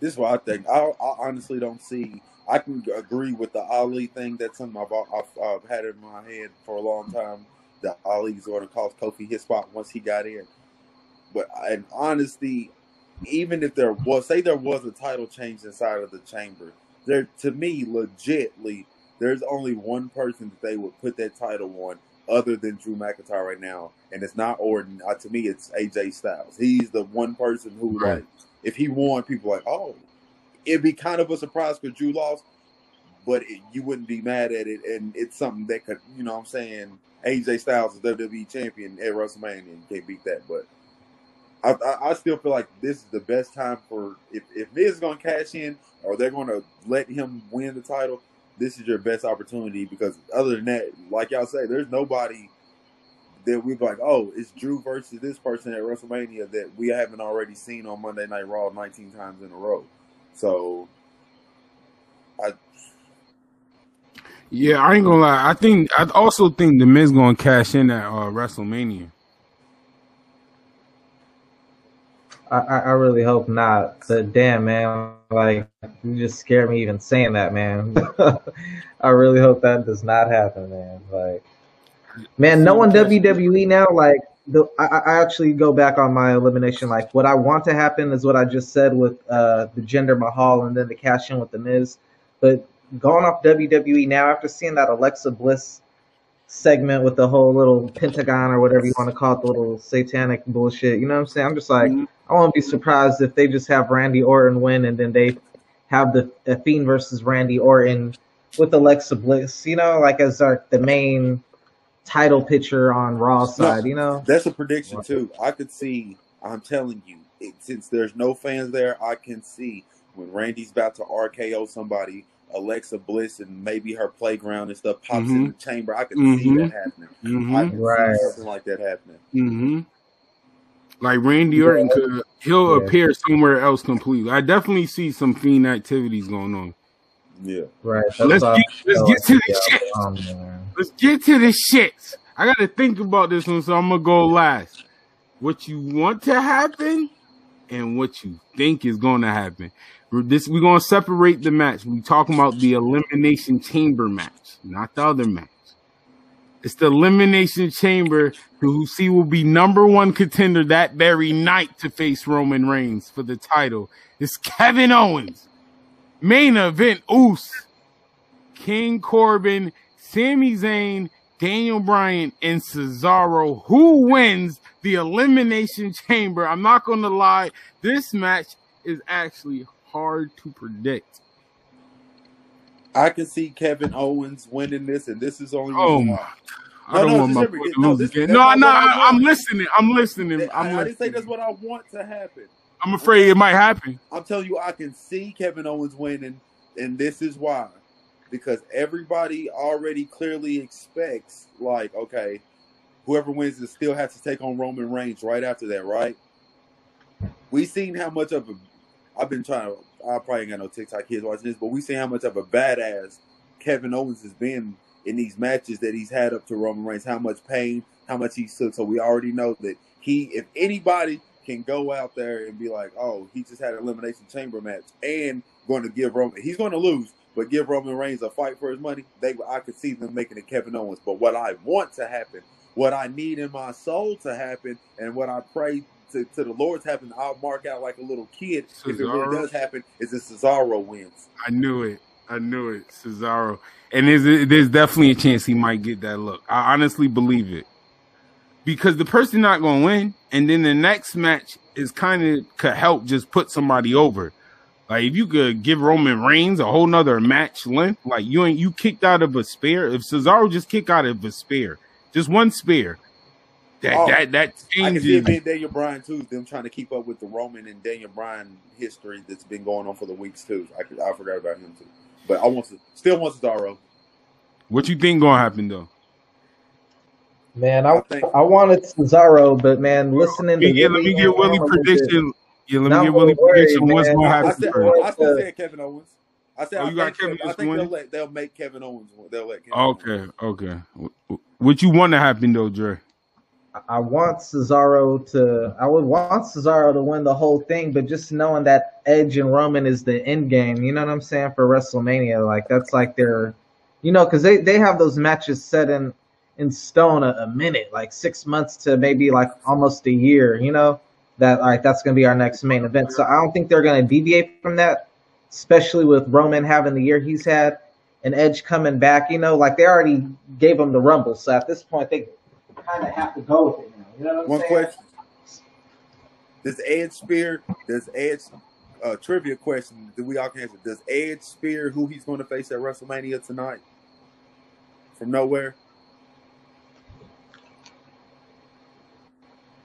This is what I think. I, I honestly don't see. I can agree with the Ali thing. That's something I've, I've, I've had in my head for a long time. That Ali's going to cost Kofi his spot once he got in. But in honesty, even if there was, say there was a title change inside of the chamber, there to me, legitly, there's only one person that they would put that title on other than Drew McIntyre right now, and it's not Orton. Uh, to me, it's AJ Styles. He's the one person who, Right. like, if he won, people like, oh, it'd be kind of a surprise because Drew lost, but it, you wouldn't be mad at it, and it's something that could, you know, what I'm saying AJ Styles is WWE champion at WrestleMania, and you can't beat that, but. I, I, I still feel like this is the best time for if if Miz is going to cash in or they're going to let him win the title. This is your best opportunity because other than that, like y'all say, there's nobody that we're like, oh, it's Drew versus this person at WrestleMania that we haven't already seen on Monday Night Raw 19 times in a row. So, I Yeah, I ain't gonna lie. I think I also think the Miz gonna cash in at uh, WrestleMania. I, I I really hope not. But damn, man, like you just scared me even saying that, man. <laughs> I really hope that does not happen, man. Like Man, See knowing WWE now, like the I, I actually go back on my elimination. Like what I want to happen is what I just said with uh the Jinder Mahal and then the cash in with the Miz. But going off WWE now after seeing that Alexa Bliss segment with the whole little pentagon or whatever you want to call it, the little satanic bullshit. You know what I'm saying? I'm just like Mhm. I won't be surprised if they just have Randy Orton win and then they have the, the Fiend versus Randy Orton with Alexa Bliss. You know, like as our, the main title picture on Raw side. You know. That's a prediction too. I could see. I'm telling you, it, since there's no fans there, I can see when Randy's about to RKO somebody, Alexa Bliss and maybe her playground and stuff pops in Mhm. the chamber. I could see Mhm. that happening. I Mhm. can Right. see something like that happening. hmm Like Randy Orton could, he'll Yeah. appear somewhere else completely. I definitely see some fiend activities going on. Yeah. Right. Let's get- let's get to the yeah, shit. man. Let's get to the shits. I gotta think about this one, so I'm gonna go last. What you want to happen and what you think is gonna happen. We're This we're gonna separate the match. We talking about the elimination chamber match, not the other match. It's the elimination chamber who see will be number one contender that very night to face Roman Reigns for the title. It's Kevin Owens. Main event Oos. King Corbin, Sami Zayn, Daniel Bryan, and Cesaro. Who wins the Elimination <laughs> Chamber? I'm not going to lie. This match is actually hard to predict. I can see Kevin Owens winning this, and this is only Oh my! I No, don't no, want my just boy every- to no, lose this- again. No, no, I I, I'm listening. I'm listening. I, I'm I didn't say that's what I want to happen. I'm afraid it might happen. I'm telling you, I can see Kevin Owens winning, and this is why. Because everybody already clearly expects, like, okay, whoever wins is still has to take on Roman Reigns right after that, right? We seen how much of a I've been trying to I probably ain't got no TikTok kids watching this, but we seen how much of a badass Kevin Owens has been in these matches that he's had up to Roman Reigns, how much pain, how much he took. So we already know that he if anybody can go out there and be like, oh, he just had an elimination chamber match and going to give Roman, he's going to lose, but give Roman Reigns a fight for his money. They, I could see them making it Kevin Owens. But what I want to happen, what I need in my soul to happen, and what I pray to, to the Lord to happen, I'll mark out like a little kid if it Cesaro? really does happen, is that Cesaro wins. I knew it. I knew it. Cesaro. And there's, there's definitely a chance he might get that look. I honestly believe it. Because the person not going to win. And then the next match is kind of could help just put somebody over. Like if you could give Roman Reigns a whole nother match length, like you ain't you kicked out of a spear. If Cesaro just kick out of a spear, just one spear, that Oh, that that I can see it Daniel Bryan too. Them trying to keep up with the Roman and Daniel Bryan history that's been going on for the weeks too. I could, I forgot about him too. But I want to still want Cesaro. What you think gonna happen though? Man, I I think I wanted Cesaro, but man, listening to Yeah, let me get Willie Ham a prediction. Yeah, let me get I'm Willie worried, prediction. What's man. gonna I, I happen first? I still Uh, said Kevin Owens. I said Oh, I you got think, Kevin I think they'll let they'll make Kevin Owens. They'll let Kevin Owens. Okay, okay. Wh- wh- What you want to happen though, Dre? I want Cesaro to. I would want Cesaro to win the whole thing, but just knowing that Edge and Roman is the end game, you know what I'm saying for WrestleMania, like that's like their, you know, because they they have those matches set in in stone a, a minute, like six months to maybe like almost a year, you know, that like that's gonna be our next main event. So I don't think they're gonna deviate from that, especially with Roman having the year he's had and Edge coming back. You know, like they already gave him the Rumble, so at this point they kind of have to go with it now. You know what I'm One saying? question: Does Edge spear? Does Edge? Uh, trivia question: Do we all can answer? Does Edge spear who he's going to face at WrestleMania tonight? From nowhere.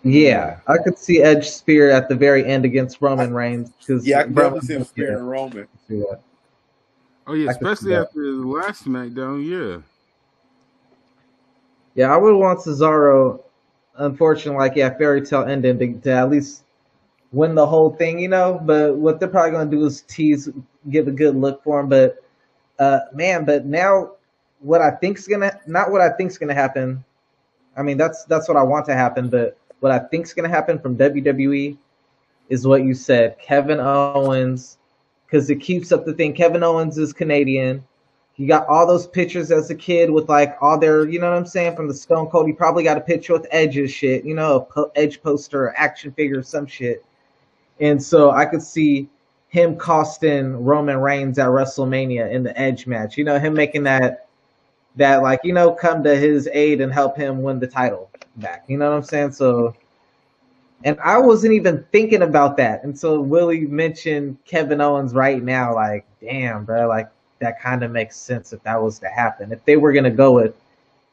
Yeah, I could see Edge spear at the very end against Roman Reigns because Yeah, I can definitely see him spearing Roman. Yeah. Oh yeah, I could see especially that. after the last SmackDown. Yeah, Yeah, I would want Cesaro. Unfortunately, like yeah, fairy tale ending to, to at least win the whole thing, you know. But what they're probably gonna do is tease, give a good look for him. But uh, man, but now what I think's gonna not what I think's gonna happen. I mean, that's that's what I want to happen. But what I think's gonna happen from WWE is what you said, Kevin Owens, because it keeps up the thing. Kevin Owens is Canadian. he got all those pictures as a kid with like all their, you know what I'm saying, from the Stone Cold. He probably got a picture with Edge's shit, you know, a po- Edge poster, or action figure, some shit. And so I could see him costing Roman Reigns at WrestleMania in the Edge match. You know, him making that that like you know come to his aid and help him win the title back. You know what I'm saying? So, and I wasn't even thinking about that until Willie mentioned Kevin Owens right now. Like, damn, bro, like that kind of makes sense if that was to happen. If they were gonna go with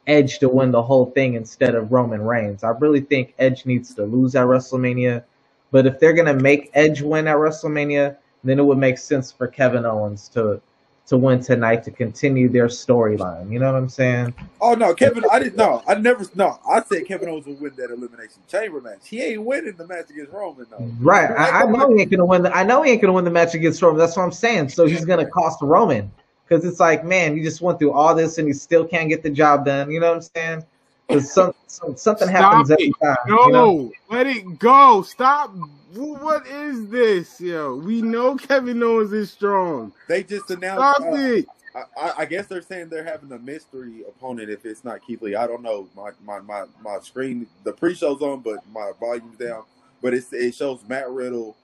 Edge to win the whole thing instead of Roman Reigns, I really think Edge needs to lose at WrestleMania. But if they're gonna make Edge win at WrestleMania, then it would make sense for Kevin Owens to to win tonight to continue their storyline. You know what I'm saying? Oh no, Kevin! I didn't know. I never no. I said Kevin Owens will win that elimination chamber match. He ain't winning the match against Roman though. Right. I, I know he ain't gonna win. The, I know he ain't gonna win the match against Roman. That's what I'm saying. So he's gonna cost Roman because it's like, man, you just went through all this and you still can't get the job done. You know what I'm saying? Because some, some, something Stop happens it. every time. No, You know? let it go. Stop. What is this, yo? We know Kevin Owens is strong. They just announced. Stop uh, it. I, I- guess they're saying they're having a mystery opponent if it's not Keith Lee. I don't know. My my my, my screen, the pre-show's on, but my volume's down. But it's, it shows Matt Riddle,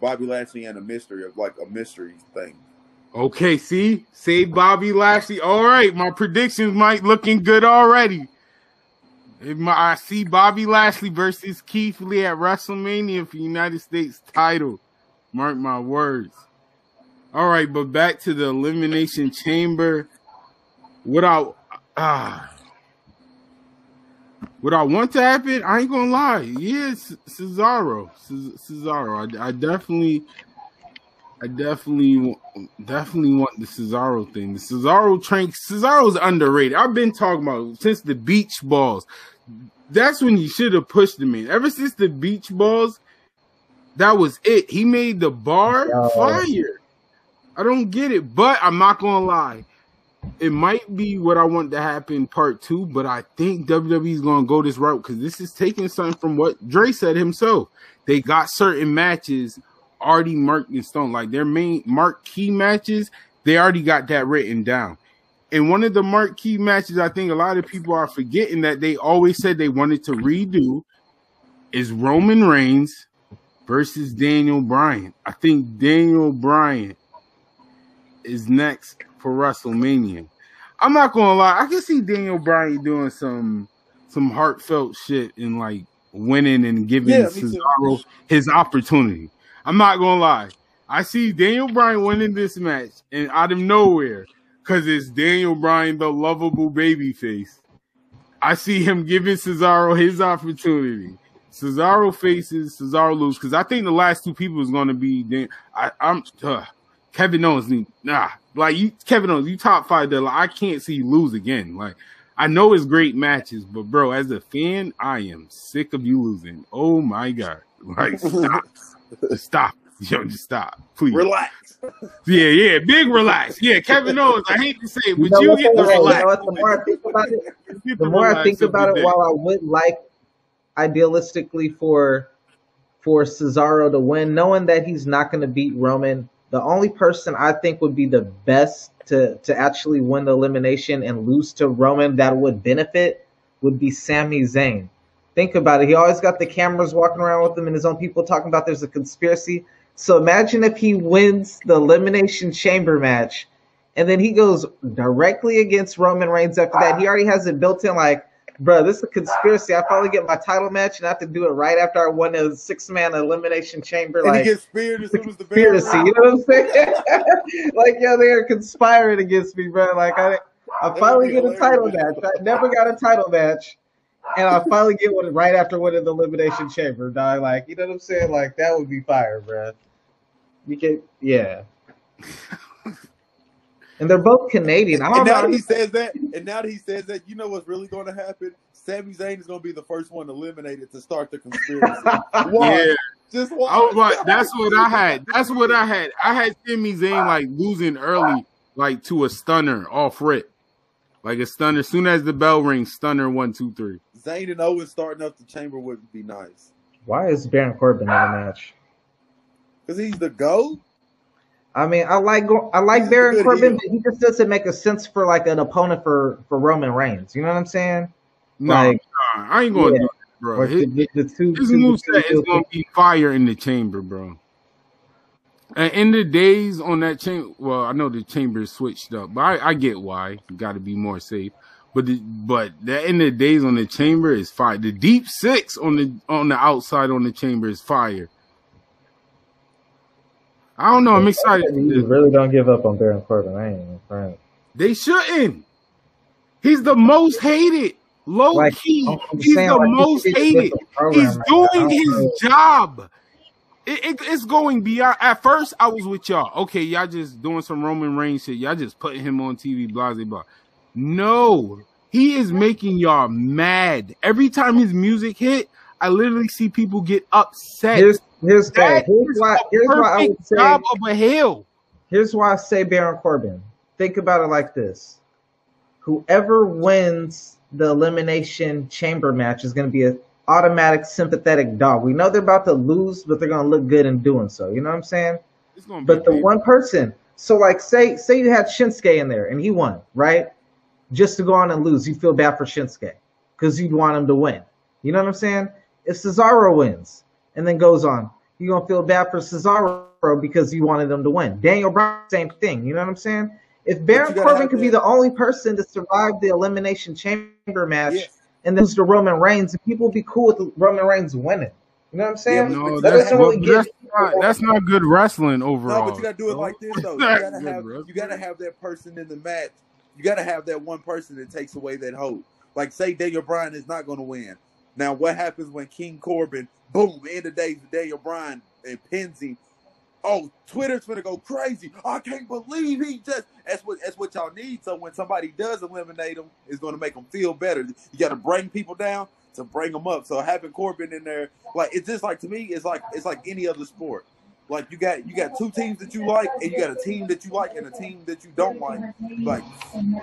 Bobby Lashley, and a mystery of like a mystery thing. Okay, see, say Bobby Lashley. All right, my predictions might looking good already. I see Bobby Lashley versus Keith Lee at WrestleMania for United States title. Mark my words. All right, but back to the Elimination Chamber. What I ah, what I want to happen, I ain't gonna lie. Yeah, Cesaro, Cesaro. I, I definitely, I definitely, definitely want the Cesaro thing. The Cesaro train, Cesaro's underrated. I've been talking about since the beach balls. That's when you should have pushed him in. Ever since the beach balls, that was it. He made the bar Yo. fire. I don't get it, but I'm not gonna lie. It might be what I want to happen part two, but I think WWE's gonna go this route because this is taking something from what Dre said himself. They got certain matches already marked in stone, like their main marquee matches. They already got that written down. And one of the marquee matches, I think a lot of people are forgetting that they always said they wanted to redo is Roman Reigns versus Daniel Bryan. I think Daniel Bryan is next for WrestleMania. I'm not gonna lie, I can see Daniel Bryan doing some some heartfelt shit and like winning and giving Yeah. Cesaro his opportunity. I'm not gonna lie. I see Daniel Bryan winning this match and out of nowhere, because it's Daniel Bryan, the lovable baby face. I see him giving Cesaro his opportunity. Cesaro faces Cesaro lose because I think the last two people is going to be. Dan- I, I'm uh, Kevin Owens. need- Nah, like you, Kevin Owens, you top five. That like, I can't see you lose again. Like I know it's great matches, but bro, as a fan, I am sick of you losing. Oh my god! Like stop, <laughs> stop, yo, just stop, please. Relax. Yeah, yeah, big relax. Yeah, Kevin Owens. I hate to say it, but know you what, get the though? You know relax. The more I think about it, the more I think about it, day. while I would like idealistically for for Cesaro to win, knowing that he's not going to beat Roman, the only person I think would be the best to to actually win the elimination and lose to Roman that would benefit would be Sami Zayn. Think about it. He always got the cameras walking around with him and his own people talking about there's a conspiracy. So imagine if he wins the Elimination Chamber match and then he goes directly against Roman Reigns after that. He already has it built in like, bro, this is a conspiracy. I finally get my title match and I have to do it right after I won a six man elimination chamber. And Like he gets speared as soon as the conspiracy, you know what I'm saying? <laughs> like, yo, they're conspiring against me, bro. Like I I finally get a title match. I never got a title match. And I finally get one right after winning the elimination chamber, dog. Like, you know what I'm saying? Like that would be fire, bro. You get yeah. And they're both Canadian. I don't And now know. that he says that, and now that he says that, you know what's really going to happen? Sami Zayn is going to be the first one eliminated to start the conspiracy. <laughs> Watch. Yeah, Just I watch. was like, that's what I had. That's what I had. I had Sami Zayn like losing early, like to a stunner off rip, like a stunner. As soon as the bell rings, stunner one, two, three. Zayn and Owens starting up the chamber would be nice Why is Baron Corbin in the match? Because he's the GOAT. I mean, I like go- I like He's Baron Corbin, heel. but he just doesn't make a sense for like an opponent for for Roman Reigns. You know what I'm saying? No, Like, nah, I ain't gonna yeah. do that, bro. His, the two, his two- move two- is gonna be fire in the chamber, bro. And end of days on that chamber, well, I know the chamber is switched up, but I, I get why. Got to be more safe. But the, but the end of days on the chamber is fire. The deep six on the on the outside on the chamber is fire. I don't know. I'm excited. You really don't give up on Baron Corbin. I ain't even friend. They shouldn't. He's the most hated. Low Like, key. He's saying, the like, most hated. with the program He's doing his know. job. It, it, it's going beyond. At first, I was with y'all. Okay, y'all just doing some Roman Reigns shit. Y'all just putting him on TV, blah, blah, blah. No, he is making y'all mad. Every time his music hit, I literally see people get upset. Here's here's That thing. Here's is why here's why I would say job of a heel. here's why I say Baron Corbin. Think about it like this: whoever wins the elimination chamber match is going to be an automatic sympathetic dog. We know they're about to lose, but they're going to look good in doing so. You know what I'm saying? It's gonna be But the one person, so like say say you had Shinsuke in there and he won, right? Just to go on and lose, you feel bad for Shinsuke because you'd want him to win. You know what I'm saying? If Cesaro wins and then goes on, you're gonna feel bad for Cesaro because you wanted him to win. Daniel Bryan, same thing. You know what I'm saying? If Baron Corbin have could be the only person to survive the elimination chamber match Yes. and then lose to Roman Reigns, people would be cool with Roman Reigns winning. You know what I'm saying? Yeah, No, That that's, doesn't well, really get that's not that's not good wrestling overall. No, but you gotta do it like this though. You gotta have you gotta have that person in the match. You gotta have that one person that takes away that hope. Like say Daniel Bryan is not gonna win. Now what happens when King Corbin, boom, end of days with Daniel Bryan and him? Oh, Twitter's gonna go crazy. I can't believe he just that's what that's what y'all need. So when somebody does eliminate him, it's gonna make them feel better. You gotta bring people down to bring them up. So having Corbin in there, like it's just like to me, it's like it's like any other sport. Like you got you got two teams that you like, and you got a team that you like and a team that you don't like. Like you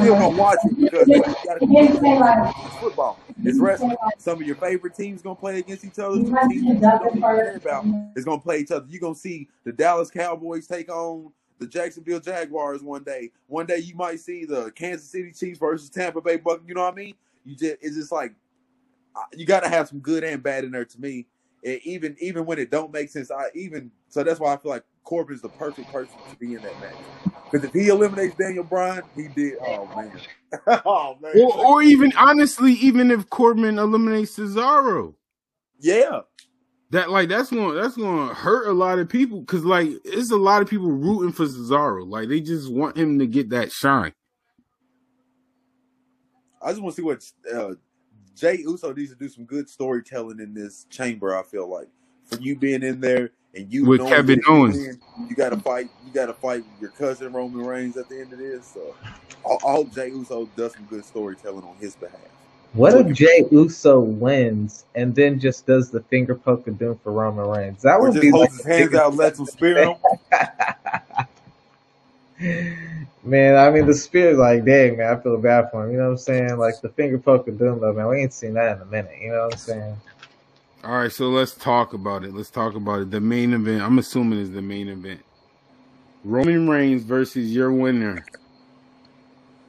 still gonna watch it because you gotta it's football. It's wrestling. Some of your favorite teams gonna play against each other. Some teams you don't care about is gonna play each other. You're gonna see the Dallas Cowboys take on the Jacksonville Jaguars one day. One day you might see the Kansas City Chiefs versus Tampa Bay Buck. You know what I mean? You just it's just like you got to have some good and bad in there to me. And even even when it don't make sense, I even so that's why I feel like Corbin's the perfect person to be in that match. Because if he eliminates Daniel Bryan, he did. Oh man, <laughs> oh man, or, or even honestly, even if Corbin eliminates Cesaro, yeah. that like that's gonna that's gonna hurt a lot of people because like it's a lot of people rooting for Cesaro. Like they just want him to get that shine. I just want to see what uh, Jey Uso needs to do some good storytelling in this chamber. I feel like for you being in there and you With Kevin that you Owens. win, you got to fight. You got to fight your cousin Roman Reigns at the end of this. So I, I hope Jey Uso does some good storytelling on his behalf. What if Jey Uso wins and then just does the finger poke of doom for Roman Reigns? That Or would just be holds like his hands out, lets him spear <laughs> him. Man, I mean the spirit like dang man, I feel bad for him. You know what I'm saying? Like the finger poke of doom though, man. We ain't seen that in a minute. You know what I'm saying? All right, so let's talk about it. Let's talk about it. The main event, I'm assuming is the main event. Roman Reigns versus your winner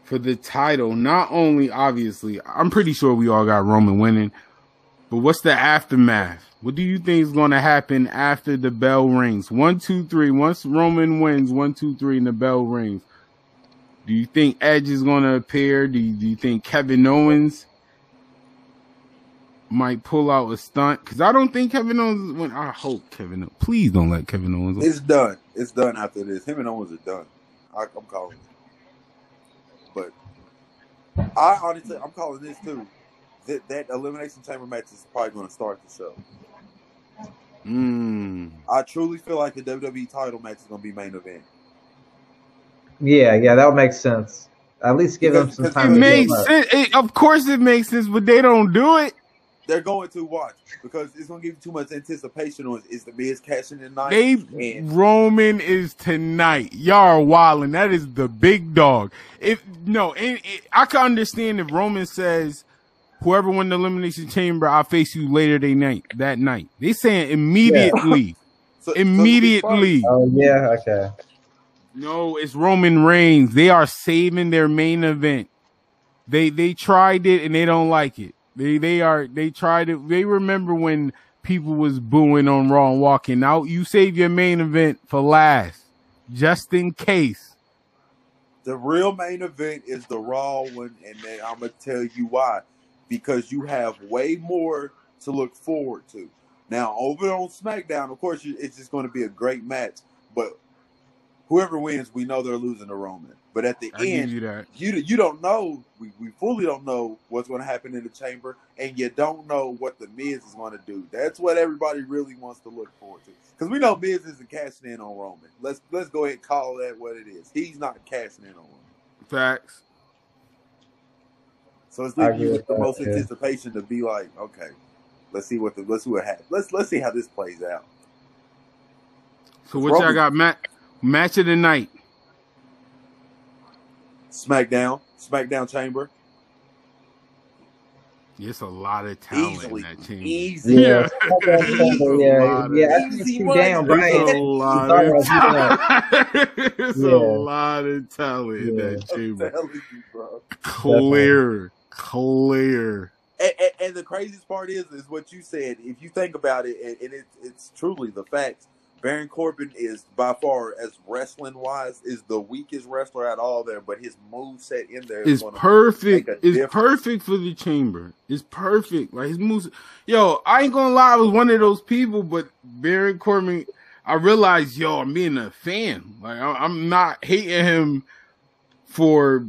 for the title. Not only obviously, I'm pretty sure we all got Roman winning, but what's the aftermath? What do you think is going to happen after the bell rings? One, two, three. Once Roman wins, one, two, three, and the bell rings. Do you think Edge is going to appear? Do you, do you think Kevin Owens might pull out a stunt? Because I don't think Kevin Owens. When I hope Kevin, Owens, please don't let Kevin Owens. It's done. It's done after this. Him and Owens are done. I, I'm calling it. But I honestly, I'm calling this too. That that elimination chamber match is probably going to start the show. Mm. I truly feel like the WWE title match is going to be main event. Yeah, yeah, that would make sense. At least give them some time. It to makes up. sense. It, of course, it makes sense, but they don't do it. They're going to watch because it's going to give you too much anticipation on is the Miz cashing in night. They and Roman is tonight. Y'all are wilding. That is the big dog. If no, it, it, I can understand if Roman says, "Whoever won the elimination chamber, I'll face you later that night." That night, they saying immediately. <laughs> So- so to be immediately. Oh yeah, okay. No, it's Roman Reigns. They are saving their main event. They they tried it and they don't like it. They they are they tried it. They remember when people was booing on Raw and walking out. You save your main event for last, just in case. The real main event is the Raw one, and then I'm gonna tell you why. Because you have way more to look forward to. Now, over on SmackDown, of course, it's just going to be a great match. But whoever wins, we know they're losing to Roman. But at the I end, you that. you you don't know. We, we fully don't know what's going to happen in the chamber, and you don't know what the Miz is going to do. That's what everybody really wants to look forward to, because we know Miz isn't cashing in on Roman. Let's let's go ahead and call that what it is. He's not cashing in on Roman. Facts. So it's I leaving you with with the that, most yeah. anticipation to be like, okay, let's see what the let's see what happens. Let's let's see how this plays out. So what y'all got? Match match of the night. SmackDown, SmackDown Chamber, It's a lot of talent easily, in that team. easy. Yeah, <laughs> Yeah. yeah, yeah. I Easy can see money. It's a lot of talent. <laughs> It's a lot of talent in that I'm chamber. you. Clear, clear. And, and, and the craziest part is, is what you said. If you think about it, and, and it, it's truly the facts. Baron Corbin is by far, as wrestling wise, is the weakest wrestler at all there. But his move set in there is perfect. It's difference. perfect for the chamber. It's perfect. Like his moves. Yo, I ain't gonna lie. I was one of those people, but Baron Corbin. I realized, yo, I'm being a fan. Like I- I'm not hating him for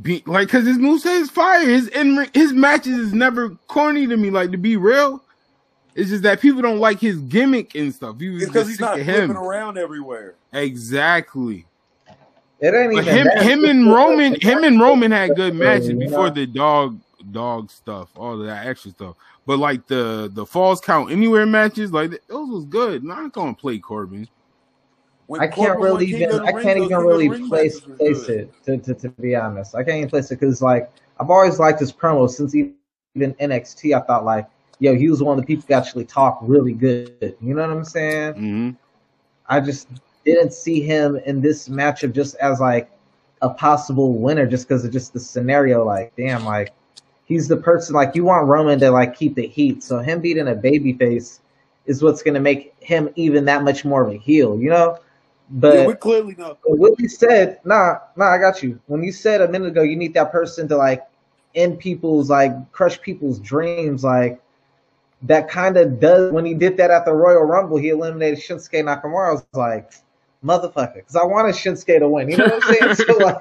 being like because his moveset is fire. His in his matches is never corny to me. Like to be real, it's just that people don't like his gimmick and stuff. You It's just because he's not of flipping him. around everywhere. Exactly. It ain't But even him, him and Roman, him and Roman had good matches before the dog, dog stuff, all of that extra stuff. But like the the falls count anywhere matches, like those was good. Not gonna play Corbin. When I can't Corbin really even. I can't those even King of the really place place it. To, to to be honest, I can't even place it because like I've always liked his promo since even NXT. I thought like, yo, he was one of the people who actually talk really good. You know what I'm saying? hmm I just didn't see him in this matchup just as like a possible winner just because of just the scenario. Like, damn, like he's the person like you want Roman to like keep the heat. So him beating a babyface is what's gonna make him even that much more of a heel, you know? But yeah, we clearly know. what you said, nah, nah, I got you. When you said a minute ago, you need that person to like end people's like crush people's dreams, like that kind of does. When he did that at the Royal Rumble, he eliminated Shinsuke Nakamura. I was like, motherfucker, because I wanted Shinsuke to win. You know what I'm saying? so <laughs> like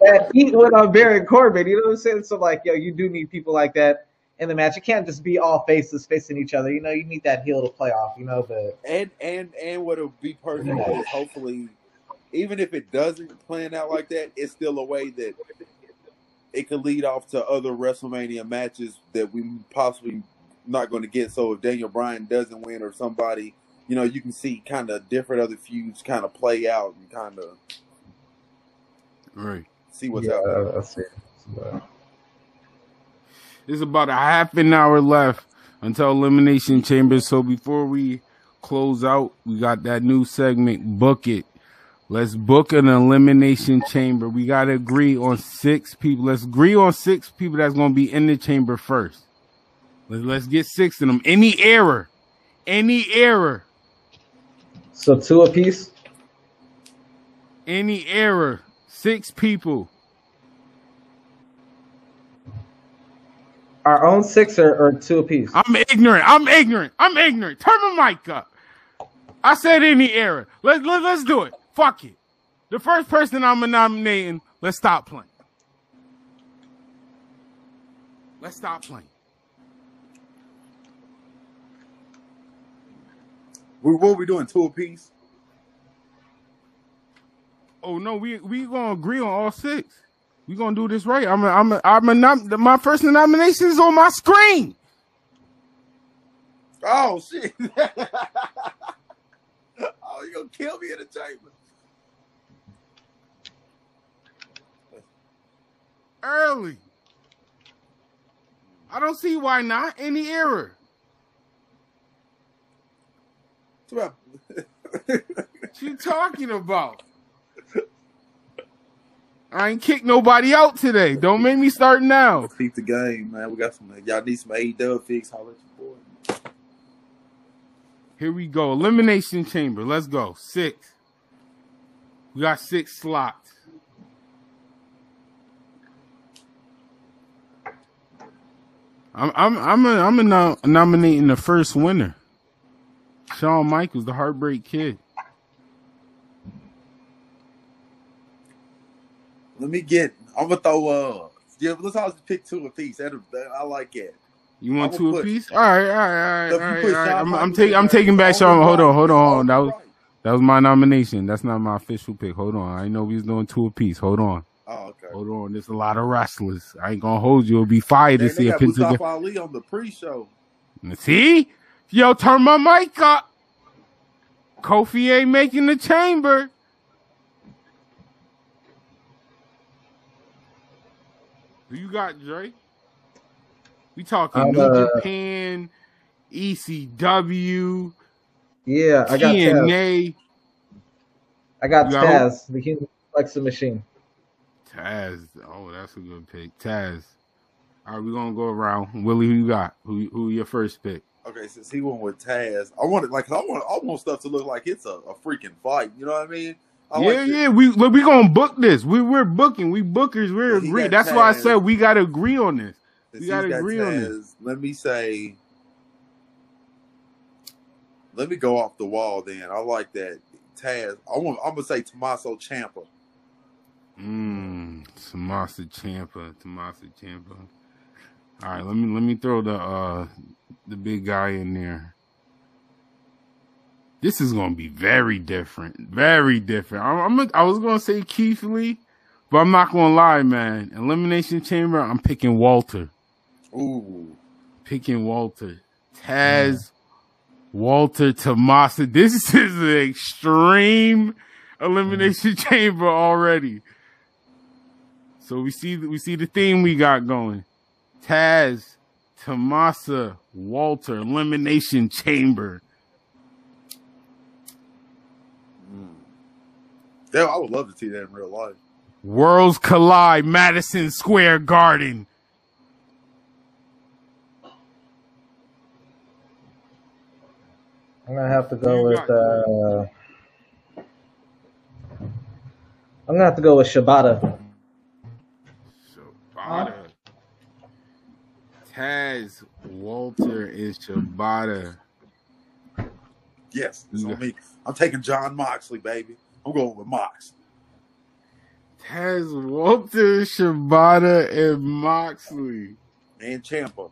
that heat went on Baron Corbin. You know what I'm saying? So like, yo, you do need people like that in the match. It can't just be all faces facing each other. You know, you need that heel to play off. You know, but And and and what'll be perfect is hopefully, even if it doesn't plan out like that, it's still a way that it could lead off to other WrestleMania matches that we possibly not going to get. So if Daniel Bryan doesn't win or somebody, you know, you can see kind of different other feuds kind of play out and kind of Right. see what's yeah, out there. that's it. But- There's about a half an hour left until Elimination Chamber. So before we close out, we got that new segment, Book It. Let's book an Elimination Chamber. We got to agree on six people. Let's agree on six people that's going to be in the chamber first. Let's, let's get six of them. Any error, any error, So two apiece. any error, six people. Our own six or, or two apiece. I'm ignorant. I'm ignorant. I'm ignorant. Turn the mic up. I said any error. Let, let, let's do it. Fuck it. The first person I'm nominating, let's stop playing. Let's stop playing. We, what we doing? Two apiece. Oh no, we we gonna agree on all six. We gonna do this right. I'm a, I'm a, I'm a nom- my first nomination is on my screen. Oh shit! <laughs> oh, you gonna kill me in the chamber? Early. I don't see why not. Any error. It's about What you talking about? I ain't kicked nobody out today. Don't make me start now. keep the game, man. We got some. Y'all need some AEW fix. Holler at your boy. Here we go. Elimination chamber. Let's go. Six. We got six slots. I'm I'm I'm a, I'm a nom- nominating the first winner. Shawn Michaels, the Heartbreak Kid. Let me get. I'm gonna throw. Uh, yeah, let's always pick two apiece. That, that I like it. You want two apiece? All right, all right, all right, all if right. all right. I'm, I'm taking I'm taking back it's Shawn. Hold on, hold on. That was that was my nomination. That's not my official pick. Hold on. I know we was doing two apiece. Hold on. Oh, okay. Hold on, there's a lot of wrestlers. I ain't gonna hold you. It'll be fire to see they a got Pentagon. Mustafa Ali on the pre-show. See? Yo, turn my mic up. Kofi ain't making the chamber. Who you got, Dre? We talking I'm, New uh, Japan, ECW, Yeah, I got Taz. TNA, I got You got Taz, the human flexing machine. Taz. Oh, that's a good pick. Taz. All right, we're gonna go around. Willie, who you got? Who who your first pick? Okay, since he went with Taz, I wanted like I want I want stuff to look like it's a, a freaking fight. You know what I mean? I yeah, like yeah. We we gonna book this. We we're booking. We bookers. We're agree. That's why I said we gotta agree on this. we gotta got agree on this. Let me say. Let me go off the wall. Then I like that Taz. I want. I'm gonna say Tommaso Ciampa. Mmm. Tommaso Ciampa. Tommaso Ciampa. All right. Let me let me throw the uh the big guy in there. This is gonna be very different. Very different. I'm, I'm I was gonna say Keith Lee, but I'm not gonna lie, man. Elimination Chamber. I'm picking Walter. Ooh, picking Walter. Taz, Walter, Tommaso. This <laughs> is an extreme elimination chamber already. So we see we see the theme we got going. Taz, Tommaso, Walter, elimination chamber. yeah, I would love to see that in real life. Worlds collide, Madison Square Garden. I'm gonna have to go with. got, Uh, I'm gonna have to go with Shibata. Shibata. Taz, Walter, and Shibata. Yes, it's Yeah. on me. <laughs> I'm taking Jon Moxley, baby. I'm going with Mox. Taz, Walter, Shibata, and Moxley. and Ciampa.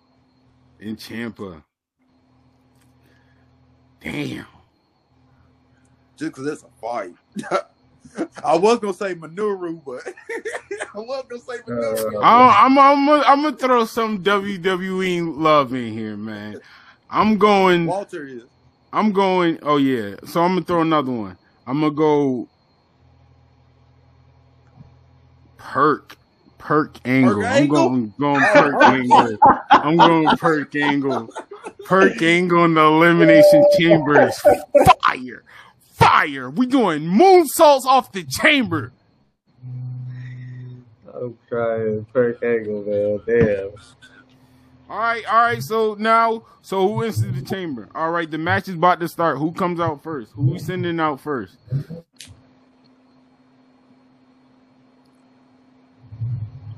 In Ciampa. Damn. Just because it's a fight. <laughs> I was gonna say Minoru, but <laughs> I was gonna say Minoru. Uh, I'm I'm gonna I'm gonna throw some WWE love in here, man. I'm going. Walter is. I'm going. Oh yeah. So I'm gonna throw another one. I'm gonna go. Kurt. Kurt Angle. I'm Angle? going going Kurt Angle. I'm going Kurt Angle. Kurt Angle in the elimination chamber is fire. Fire. We doing moonsaults off the chamber. I'm trying Kurt Angle, man. Damn. All right, all right. So now, so who enters the chamber? All right, the match is about to start. Who comes out first? Who we sending out first?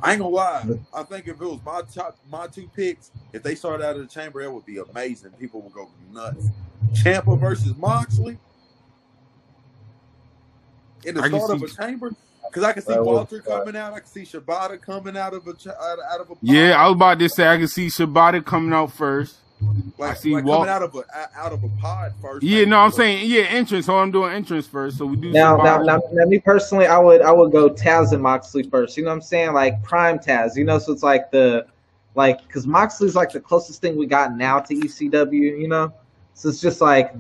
I ain't gonna lie. I think if it was my top, my two picks, if they started out of the chamber, it would be amazing. People would go nuts. Ciampa versus Moxley in the I can start of a chamber, because I can see That would- Walter coming out. I can see Shibata coming out of a out, out of a Yeah, I was about to say I can see Shibata coming out first. like, I see like Walt- coming out of a out of a pod first. Yeah, no, I'm saying yeah, entrance. So I'm doing entrance first. So we do Now, now, now, now, me personally, I would, I would go Taz and Moxley first. You know what I'm saying? Like prime Taz. You know, so it's like the, like, because Moxley's like the closest thing we got now to ECW. You know, so it's just like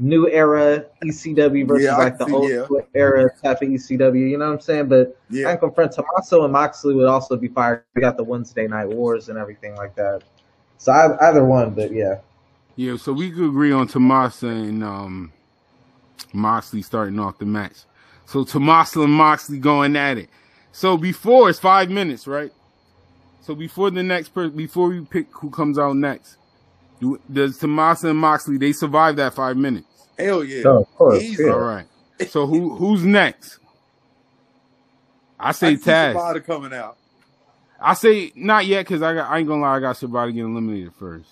new era ECW versus Yeah, like the see, old yeah. era type of ECW. You know what I'm saying? But yeah. I Yeah, can confront Tommaso and Moxley would also be fired. We got the Wednesday night wars and everything like that. So I, either one, but yeah. Yeah, so we could agree on Tommaso and um, Moxley starting off the match. So Tommaso and Moxley going at it. So before it's five minutes, right? So before the next person, before we pick who comes out next, do, does Tommaso and Moxley they survive that five minutes? Hell yeah. Oh, of course. Easy. Yeah. All right. So who who's next? I say I see Taz. Shibata coming out. I say not yet because I got I ain't gonna lie, I got Shibata getting eliminated first.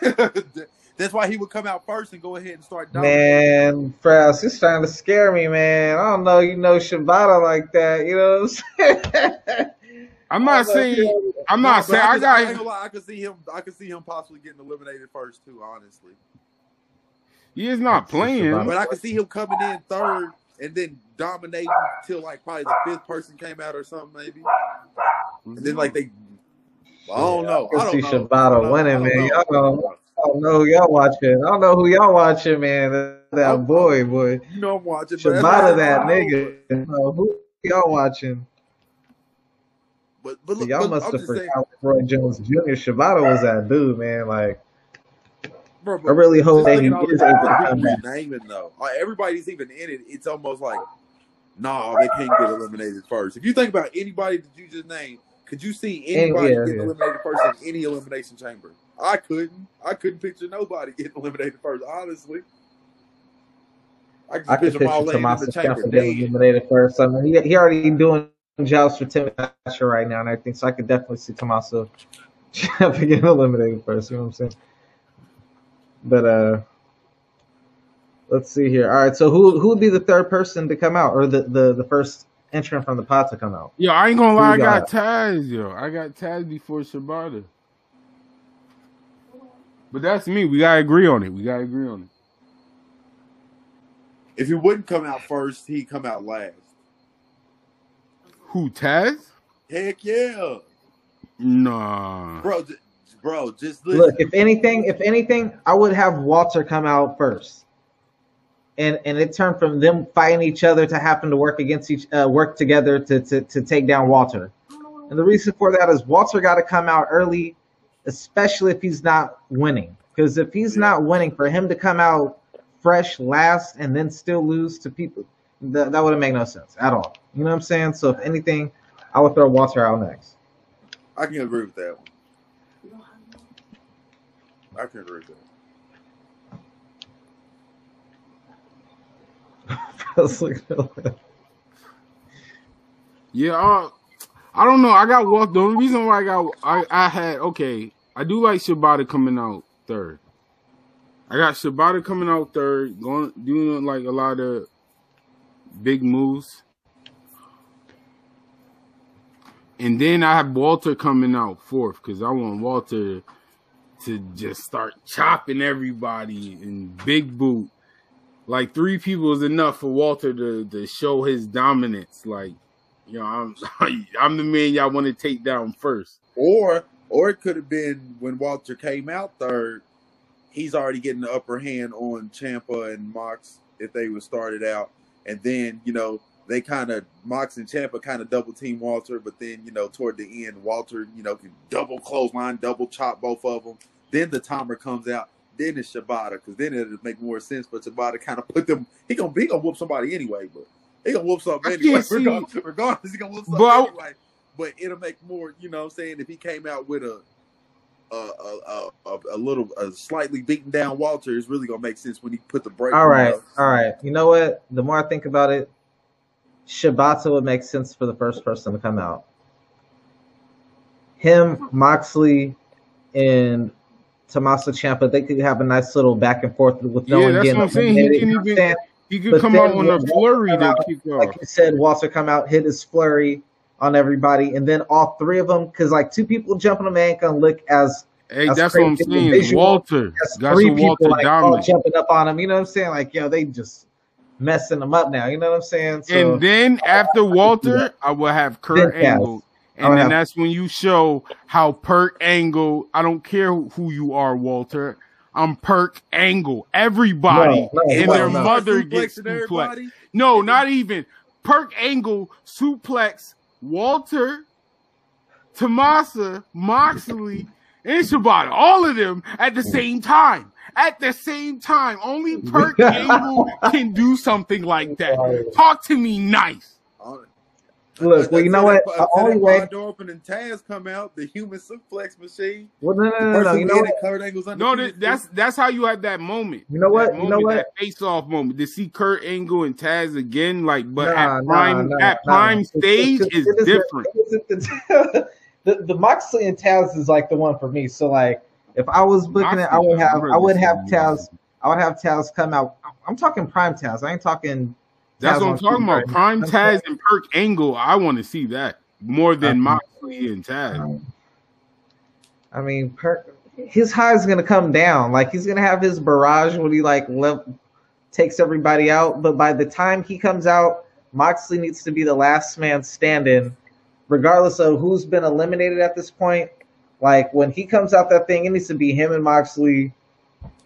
<laughs> That's why he would come out first and go ahead and start dominating. Man, Frass, he's trying to scare me, man. I don't know, you know Shibata like that, you know what I'm saying? <laughs> I'm not don't saying you I'm not but saying I could- I ain't got gonna lie, I could see him. I could see him possibly getting eliminated first too. Honestly, he is not playing. but I could see him coming in third and then dominating till like probably the fifth person came out or something maybe. And then like they, I mm-hmm. don't know. I I don't see know. Shibata I don't know. winning, man. know. Y'all know. I don't know who y'all watching. I don't know who y'all watching, man. That boy, boy. You know I'm watching. but that's why I Shibata, that I don't know. nigga. You know, who y'all watching? But but look, y'all but must I'm have just saying, forgot Roy Jones Jr. Shibata was that dude, man. Like, bro, I really hope that he is able to come back. though, like everybody's even in it. It's almost like, nah, they can't get eliminated first. If you think about anybody that you just named, could you see anybody yeah, getting yeah. eliminated first in any elimination chamber? I couldn't. I couldn't picture nobody <laughs> getting eliminated first. Honestly, I could I just could picture picture all in Tommaso Ciampa getting eliminated first. I mean, he, he already doing jobs for Timmy Thatcher right now and everything, so I could definitely see Tommaso <laughs> Ciampa getting eliminated first. You know what I'm saying? But uh, let's see here. All right, so who who would be the third person to come out, or the the, the first entrant from the pot to come out? Yo, I ain't gonna lie, I Who you got Taz, yo. I got Taz before Shibata. But that's me. We gotta agree on it. We gotta agree on it. If he wouldn't come out first, he'd come out last. Who Taz? Heck yeah, Nah. bro, j- bro. Just listen. Look, if anything, if anything, I would have Walter come out first. And and it turned from them fighting each other to having to work against each uh, work together to, to to take down Walter. And the reason for that is Walter got to come out early, especially if he's not winning. Because if he's not winning, for him to come out fresh last and then still lose to people, that, that wouldn't make no sense at all. You know what I'm saying? So if anything, I would throw Walter out next. I can agree with that one. I can agree with that. <laughs> <laughs> Yeah, uh, I don't know. I got walked. The only reason why I got I, I had okay, I do like Shibata coming out third. I got Shibata coming out third, going doing like a lot of big moves. And then I have Walter coming out fourth because I want Walter to just start chopping everybody in big boot. Like three people is enough for Walter to, to show his dominance. Like, you know, I'm <laughs> I'm the man y'all want to take down first. Or or it could have been when Walter came out third, he's already getting the upper hand on Ciampa and Mox if they would started out. And then, you know, they kind of Mox and Ciampa kind of double team Walter, but then, you know, toward the end, Walter, you know, can double clothesline, double chop both of them. Then the timer comes out. Then it's Shibata, because then it'll make more sense for Shibata kind of put them. He gonna he gonna whoop somebody anyway, but he gonna whoop something anyway. Regardless, regardless, he gonna whoop something But anyway. But it'll make more, you know, what I'm saying if he came out with a a a, a, a little a slightly beaten down Walter, it's really gonna make sense when he put the break. All right, on. all right. You know what? The more I think about it, Shibata would make sense for the first person to come out. Him, Moxley, and Tommaso Ciampa, they could have a nice little back and forth with no Yeah, one that's getting what I'm saying. He can you know what I'm even-? He could But come out on a flurry come to out, kick Like off. you said, Walter come out, hit his flurry on everybody, and then all three of them, because like two people jumping them ain't gonna look as Hey, That's that's what I'm saying. Visual- Walter. That's three people Walter like all jumping up on him. You know what I'm saying? Like yo, they just messing them up now. You know what I'm saying? So And then after Walter, I will have Kurt Then Angle. I And then have- that's when you show how Perk Angle, I don't care who you are, Walter. I'm Perk Angle. Everybody No, no, and their no. mother Suplexing gets suplexed. No, not even. Perk Angle, suplex, Walter, Tommaso, Moxley, and Shibata, all of them at the mm. same time. At the same time, only Perk <laughs> Angle can do something like that. Talk to me nice. Look, well, you know what? The only way. door opening Taz come out, the human suplex machine. Well, no, no, The no, no. You know what? Kurt Angle's No, that, that's that's how you had that moment. You know what? That You know what? That face-off moment to see Kurt Angle and Taz again, like, but Nah, at prime nah, at nah. prime It's- stage it's- is it isn't- different. <laughs> it isn't the, <laughs> the the Moxley and Taz is like the one for me. So like, if I was booking it, I would have I would have Taz. I would have Taz come out. I'm talking prime Taz. I ain't talking. That's what I'm talking about. Prime <laughs> I'm Taz and Perk Angle. I want to see that more than Um, Moxley and Taz. I mean, Perk. his high is gonna come down. Like he's gonna have his barrage when he like takes everybody out. But by the time he comes out, Moxley needs to be the last man standing, regardless of who's been eliminated at this point. Like when he comes out that thing, it needs to be him and Moxley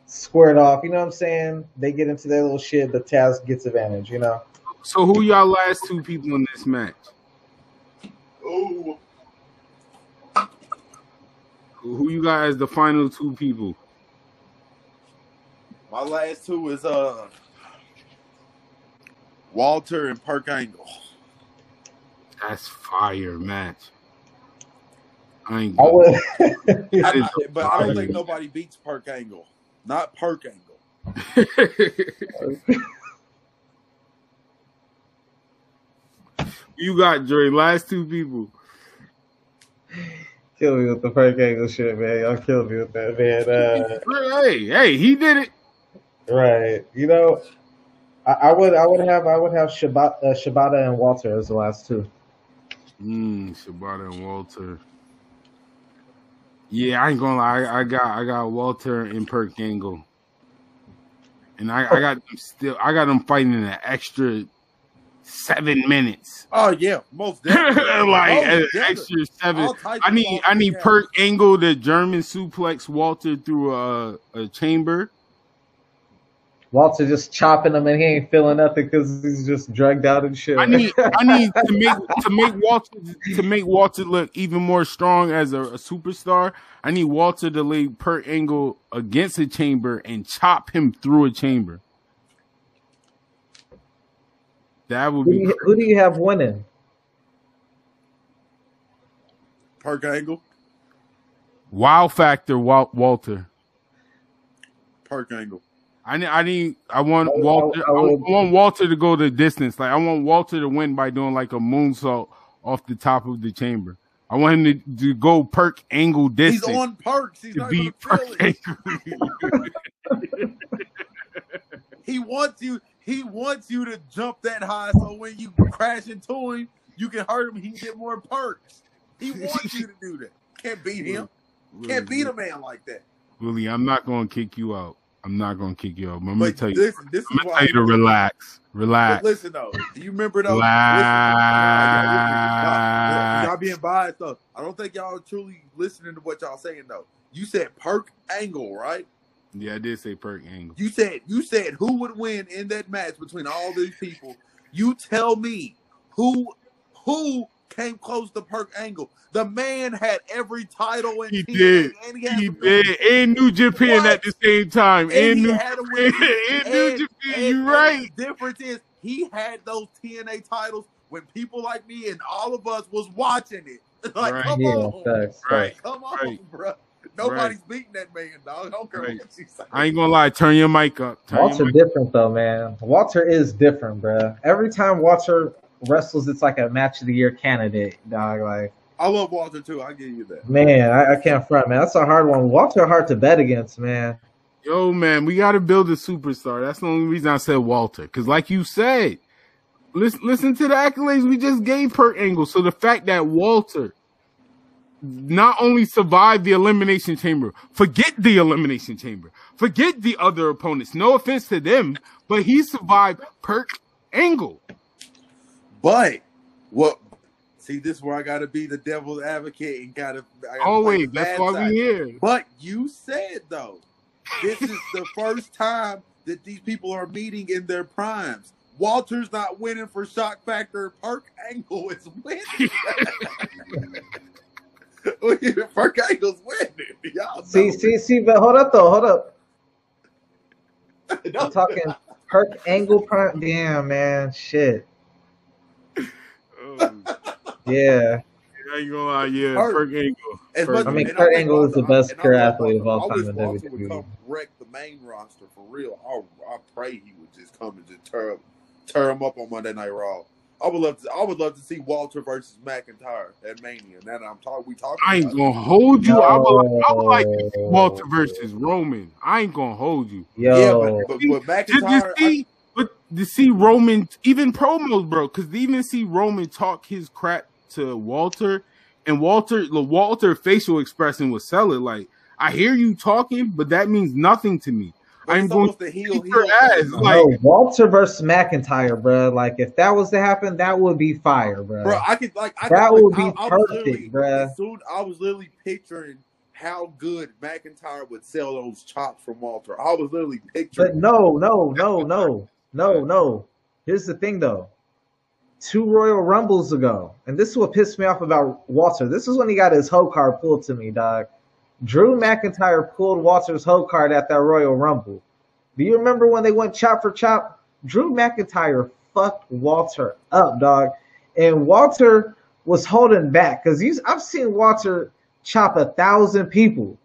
squared off. You know what I'm saying? They get into their little shit, but Taz gets advantage. You know. So who y'all last two people in this match? Ooh. Who who you guys the final two people? My last two is uh Walter and Park Angle. That's fire match. I ain't I would. <laughs> That is I- but I don't think nobody beats Perk Angle. Not Perk Angle. <laughs> you got Dre. Last two people. Kill me with the Frank Angle shit, man. Y'all kill me with that, man. Uh, Hey, hey, he did it. Right. You know, I, I would I would have I would have Shibata, uh, Shibata and Walter as the last two. Mm, Shibata and Walter. Yeah, I ain't gonna lie. I, I got I got Walter and Perk Angle, and I, I got them still. I got them fighting in an extra seven minutes. Oh yeah, most definitely. <laughs> like Most extra seven. I need I need. Perk Angle to German suplex Walter through a, a chamber. Walter just chopping him and he ain't feeling nothing because he's just drugged out and shit. I need I need <laughs> to make to make Walter to make Walter look even more strong as a, a superstar. I need Walter to lay Perk Angle against a chamber and chop him through a chamber. That would who, do be you, who do you have winning? Perk Angle. wow factor. Wal- Walter. Perk Angle. I need, I need, I want I Walter, I I, would- want Walter to go the distance. Like I want Walter to win by doing like a moonsault off the top of the chamber. I want him to, to go perk angle distance. He's on perks. He's to not beat gonna perk angle. <laughs> He wants you. He wants you to jump that high, so when you crash into him, you can hurt him. He can get more perks. He wants you to do that. Can't beat him. <laughs> Can't beat a man like that. Willie, I'm not going to kick you out. I'm not going to kick you out. I'm to tell you. listen, this I'm to tell you to relax. But Relax. listen though, do you remember though? Relax. Y'all, y'all being biased though. I don't think y'all are truly listening to what y'all saying though. You said Perk Angle, right? Yeah, I did say perk angle. You said you said who would win in that match between all these people. You tell me who who came close to Perk Angle. The man had every title in He TNA, did. and he, had He did. And New Japan What? at the same time. And And he New had a Japan. win. <laughs> And New And- Japan. and- You and right. The difference is he had those TNA titles when people like me and all of us was watching it. <laughs> like, Right. come yeah, on, facts, Right. facts. come on, Right. <laughs> bro. Nobody's beating that man, dog. I don't care Right. what you say. I ain't gonna lie. Turn your mic up. Turn Walter mic. different though, man. Walter is different, bruh. Every time Walter wrestles, it's like a match of the year candidate, dog. Like, I love Walter too. I give you that. man, I, I can't front, man. That's a hard one. Walter hard to bet against, man. Yo, man, we got to build a superstar. That's the only reason I said Walter. Because, like you said, listen, listen to the accolades we just gave Perk Angle. So the fact that Walter not only survived the elimination chamber, forget the elimination chamber, forget the other opponents. No offense to them, but he survived Perk Angle. But what? See, this is where I got to be the devil's advocate and got to Always, that's why we here. But you said though, this is the first time that these people are meeting in their primes. Walter's not winning for shock factor. Perk Angle is winning. <laughs> Perk Angle's winning. Y'all See, know. see, see, but hold up though, hold up. No, <laughs> I'm talking Perk Angle Prime. Damn, man, shit. Oh, Yeah, I ain't gonna lie, yeah, Hurt. Perk Angle. As I mean, Kurt Angle is the best and career athlete of all Walter- I time wish in Walter would WWE. come wreck the main roster for real. I, I pray he would just come and just tear tear him up on Monday Night Raw. I would love to. I would love to see Walter versus McIntyre at Mania. Now that I'm talking, we talking. I ain't gonna hold you. I would, I would like to see Walter versus Roman. I ain't gonna hold you. it. Yeah, Yo, but, but, but Just to McIntyre. I, but to see Roman, even promos, bro, because even see Roman talk his crap to Walter, and Walter, the Walter facial expression was sell it. Like, I hear you talking, but that means nothing to me. but I'm going to heal your ass, thing, like- no, Walter versus McIntyre, bro. Like, if that was to happen, that would be fire, bro. bro. I could like I That could, would like, be I, I perfect, literally- bruh. as Soon, I was literally picturing how good McIntyre would sell those chops from Walter. I was literally But picturing. no, no, no, no, no, no. Here's the thing, though. Two Royal Rumbles ago, and this is what pissed me off about Walter. This is when he got his hoe card pulled to me, dog. Drew McIntyre pulled Walter's hoe card at that Royal Rumble. Do you remember when they went chop for chop? Drew McIntyre fucked Walter up, dog. And Walter was holding back because I've seen Walter chop a thousand people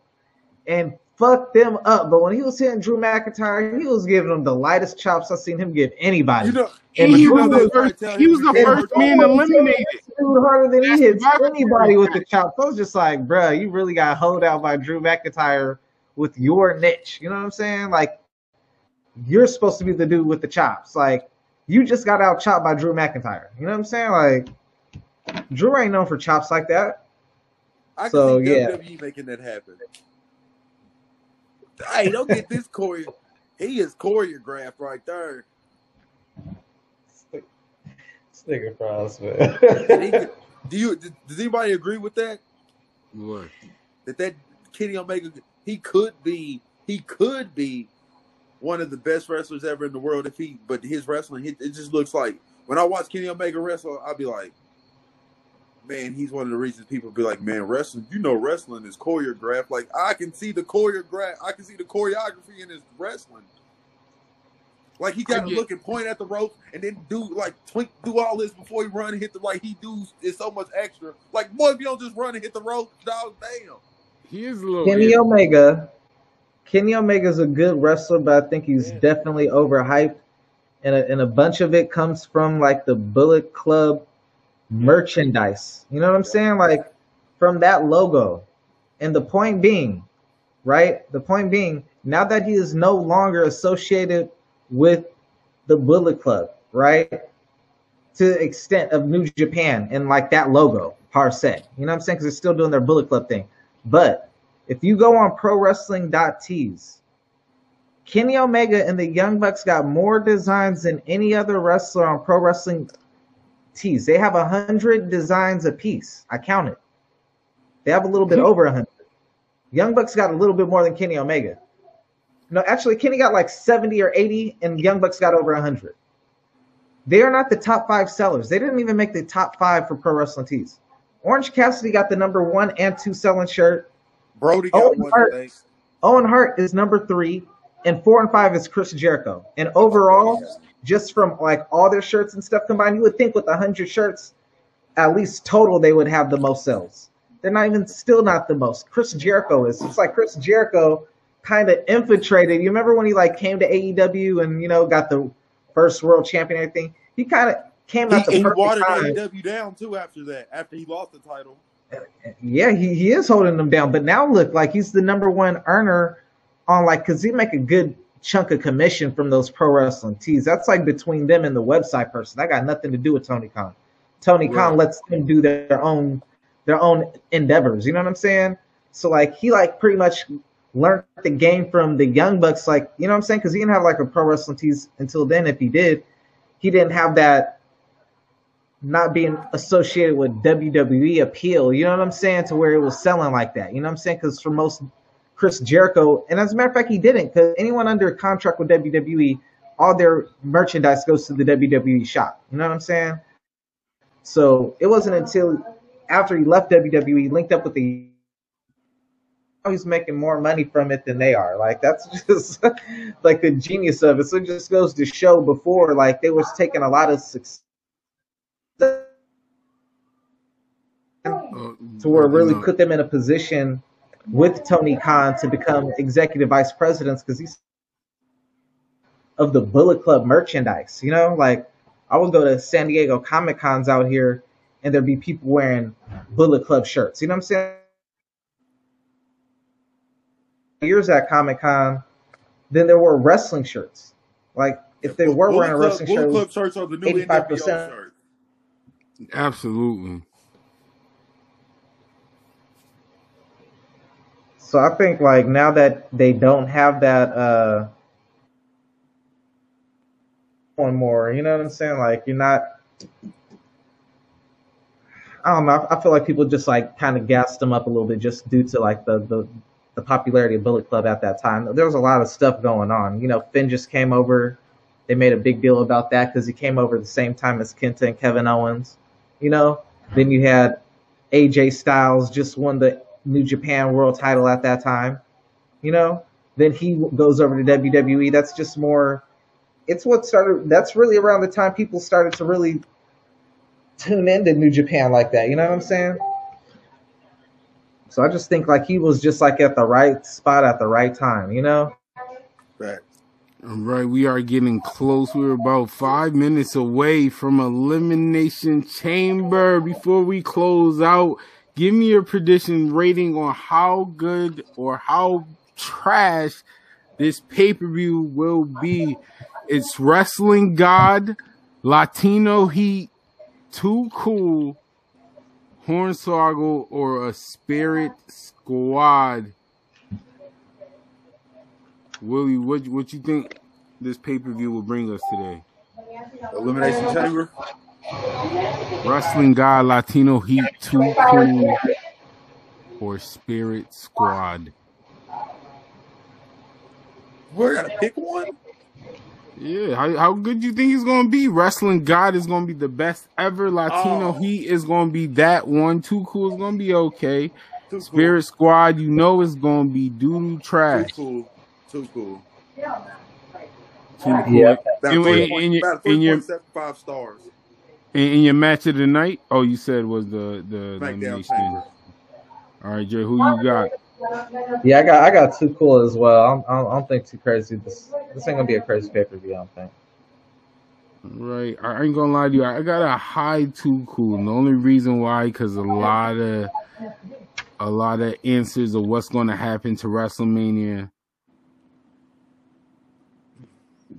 and fuck them up. But when he was hitting Drew McIntyre, he was giving him the lightest chops I've seen him give anybody. You know, And he was the first. He was the first man eliminated. harder than he hits anybody with the chops. I was just like, bruh, you really got hoed out by Drew McIntyre with your niche. You know what I'm saying? Like, you're supposed to be the dude with the chops. Like, you just got out chopped by Drew McIntyre. You know what I'm saying? Like, Drew ain't known for chops like that. I can So, see yeah. WWE making that happen. Hey, don't get this choreo. He is choreographed right there. Sticker frost, man. do you? Does anybody agree with that? What? That that Kenny Omega, he could be, he could be one of the best wrestlers ever in the world if he. But his wrestling, it just looks like when I watch Kenny Omega wrestle, I'll be like, man, he's one of the reasons people be like, man, wrestling, you know, wrestling is choreographed. Like I can see the choreograph, I can see the choreography in his wrestling. Like he got I to look and point at the rope and then do like twink, do all this before he run and hit the like he do is so much extra. Like boy, if you don't just run and hit the rope, dog, damn. He is a little. Kenny yeah. Omega. Kenny Omega's a good wrestler, but I think he's Yeah. definitely overhyped. And a, and a bunch of it comes from like the Bullet Club merchandise. You know what I'm saying? Like from that logo. And the point being, right? The point being, now that he is no longer associated with the Bullet Club, right? To the extent of New Japan and like that logo, per se. You know what I'm saying? Because they're still doing their Bullet Club thing. But if you go on prowrestling.tees, Kenny Omega and the Young Bucks got more designs than any other wrestler on Pro Wrestling Tees. They have a hundred designs a piece. I counted. They have a little bit over a hundred. Young Bucks got a little bit more than Kenny Omega. No, actually, Kenny got like 70 or 80, and Young Bucks got over 100. They are not the top five sellers. They didn't even make the top five for Pro Wrestling Tees. Orange Cassidy got the number one and two selling shirt. Brody got Owen one Hart. today. Owen Hart is number three, and four and five is Chris Jericho. And overall, just from like all their shirts and stuff combined, you would think with a 100 shirts, at least total, they would have the most sales. They're not even still not the most. Chris Jericho is. It's like Chris Jericho kind of infiltrated. You remember when he like came to AEW and you know got the first world champion and everything? He kind of came He, at the he perfect watered time. AEW down too after that. After he lost the title. Yeah, he, he is holding them down. But now look, like he's the number one earner on like because he make a good chunk of commission from those pro wrestling tees. That's like between them and the website person. I got nothing to do with Tony Khan. Tony Khan lets them do their own their own endeavors. You know what I'm saying? So like he like pretty much learned the game from the young bucks. Like you know what I'm saying? Because he didn't have like a pro wrestling tees until then. If he did, he didn't have that not being associated with WWE appeal, you know what I'm saying, to where it was selling like that. You know what I'm saying? Because for most Chris Jericho, and as a matter of fact, he didn't, because anyone under contract with WWE, all their merchandise goes to the WWE shop. You know what I'm saying? So it wasn't until after he left WWE, he linked up with the he's making more money from it than they are. Like that's <laughs> just like the genius of it. So it just goes to show before like they was taking a lot of success Uh, to where it really put them in a position with Tony Khan to become executive vice presidents because he's of the Bullet Club merchandise. You know, like I would go to San Diego Comic Cons out here and there'd be people wearing Bullet Club shirts. You know what I'm saying? Years at Comic Con, then there were wrestling shirts. Like if they were Bullet wearing a Club, wrestling Bullet shirt, it Club shirts are the new 85%. Shirt. Absolutely. So I think like now that they don't have that uh one more, you know what I'm saying? Like you're not I don't know. I feel like people just like kind of gassed them up a little bit just due to like the the the popularity of Bullet Club at that time. There was a lot of stuff going on. You know, Finn just came over. They made a big deal about that because he came over the same time as Kenta and Kevin Owens. You know, then you had AJ Styles just won the New Japan World Title at that time. You know, then he goes over to WWE. That's just more. It's what started. That's really around the time people started to really tune into New Japan like that. You know what I'm saying? So I just think like he was just like at the right spot at the right time. You know? Right. All right, we are getting close. We're about five minutes away from Elimination Chamber. Before we close out, give me your prediction rating on how good or how trash this pay per view will be. It's Wrestling God, Latino Heat, Too Cool, Hornswoggle, or a Spirit Squad. Willie, what what you think this pay per view will bring us today? Elimination Chamber. Wrestling God, Latino Heat, 2 Cool, or Spirit Squad? We're gonna pick one. Yeah, how, how good you think he's gonna be? Wrestling God is gonna be the best ever. Latino Oh. Heat is gonna be that one. Too Cool is gonna be okay. Too cool. Spirit Squad, you know it's gonna be doo doo Too trash. cool. Too cool. Too cool. Yeah. About In- in- in your- about in your- 3.75 stars. In, in your match of the night, oh, you said was the the SmackDown elimination. All right, Jay, who you got? Yeah, I got I got too cool as well. I don't, I don't, I don't think too crazy. This this ain't gonna be a crazy pay per view. I don't think. Right, I ain't gonna lie to you. I got a high too cool. And the only reason why, because a lot of a lot of answers of what's going to happen to WrestleMania.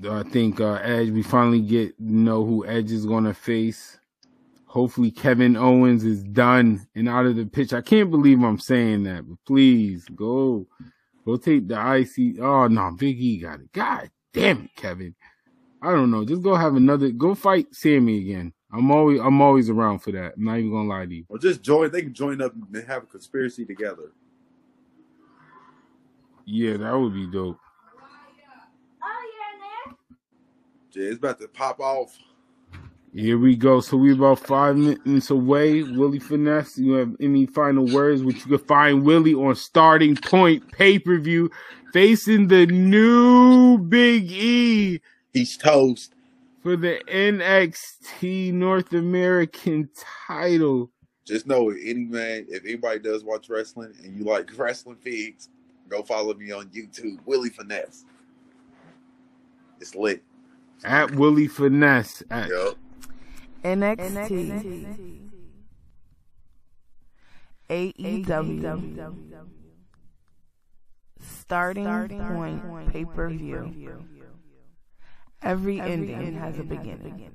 I think uh, Edge. We finally get know who Edge is going to face. Hopefully, Kevin Owens is done and out of the pitch. I can't believe I'm saying that, but please go, go take the IC. Oh no, Big E got it. God damn it, Kevin. I don't know. Just go have another. Go fight Sammy again. I'm always I'm always around for that. I'm not even gonna lie to you. Or just join. They can join up and have a conspiracy together. Yeah, that would be dope. Yeah, it's about to pop off. Here we go. So we're about five minutes away. Willie Finesse, you have any final words? Which you can find Willie on Starting Point pay per view, facing the new Big E He's toast. for the NXT North American title. Just know it, any man, if anybody does watch wrestling and you like <laughs> wrestling figs, go follow me on YouTube, Willie Finesse. It's lit. At Willie Finesse. At, Yup. NXT, AEW, starting point pay per view. Every ending has a beginning.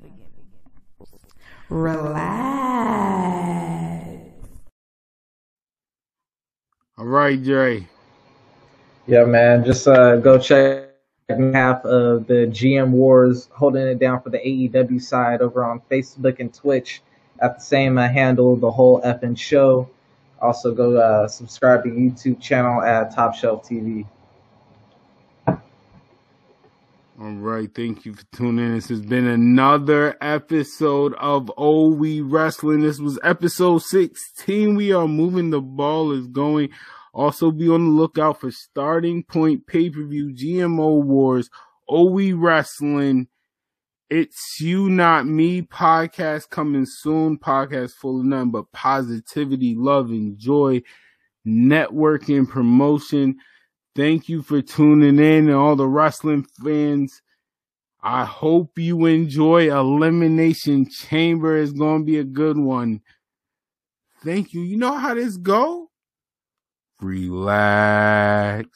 Relax. All right, Jay. Yeah, man. Just uh, go check half of the GM Wars holding it down for the AEW side over on Facebook and Twitch at the same uh, handle, the whole effing show. Also, go uh, subscribe to YouTube channel at Top Shelf TV. All right, thank you for tuning in. This has been another episode of Oh We Wrestling. This was episode 16. We are moving the ball is going. Also be on the lookout for Starting Point Pay-Per-View GMO Wars, OE Wrestling. It's You Not Me podcast coming soon. Podcast full of nothing but positivity, love, and joy, networking, promotion. Thank you for tuning in and all the wrestling fans. I hope you enjoy Elimination Chamber. It's going to be a good one. Thank you. You know how this go? relax.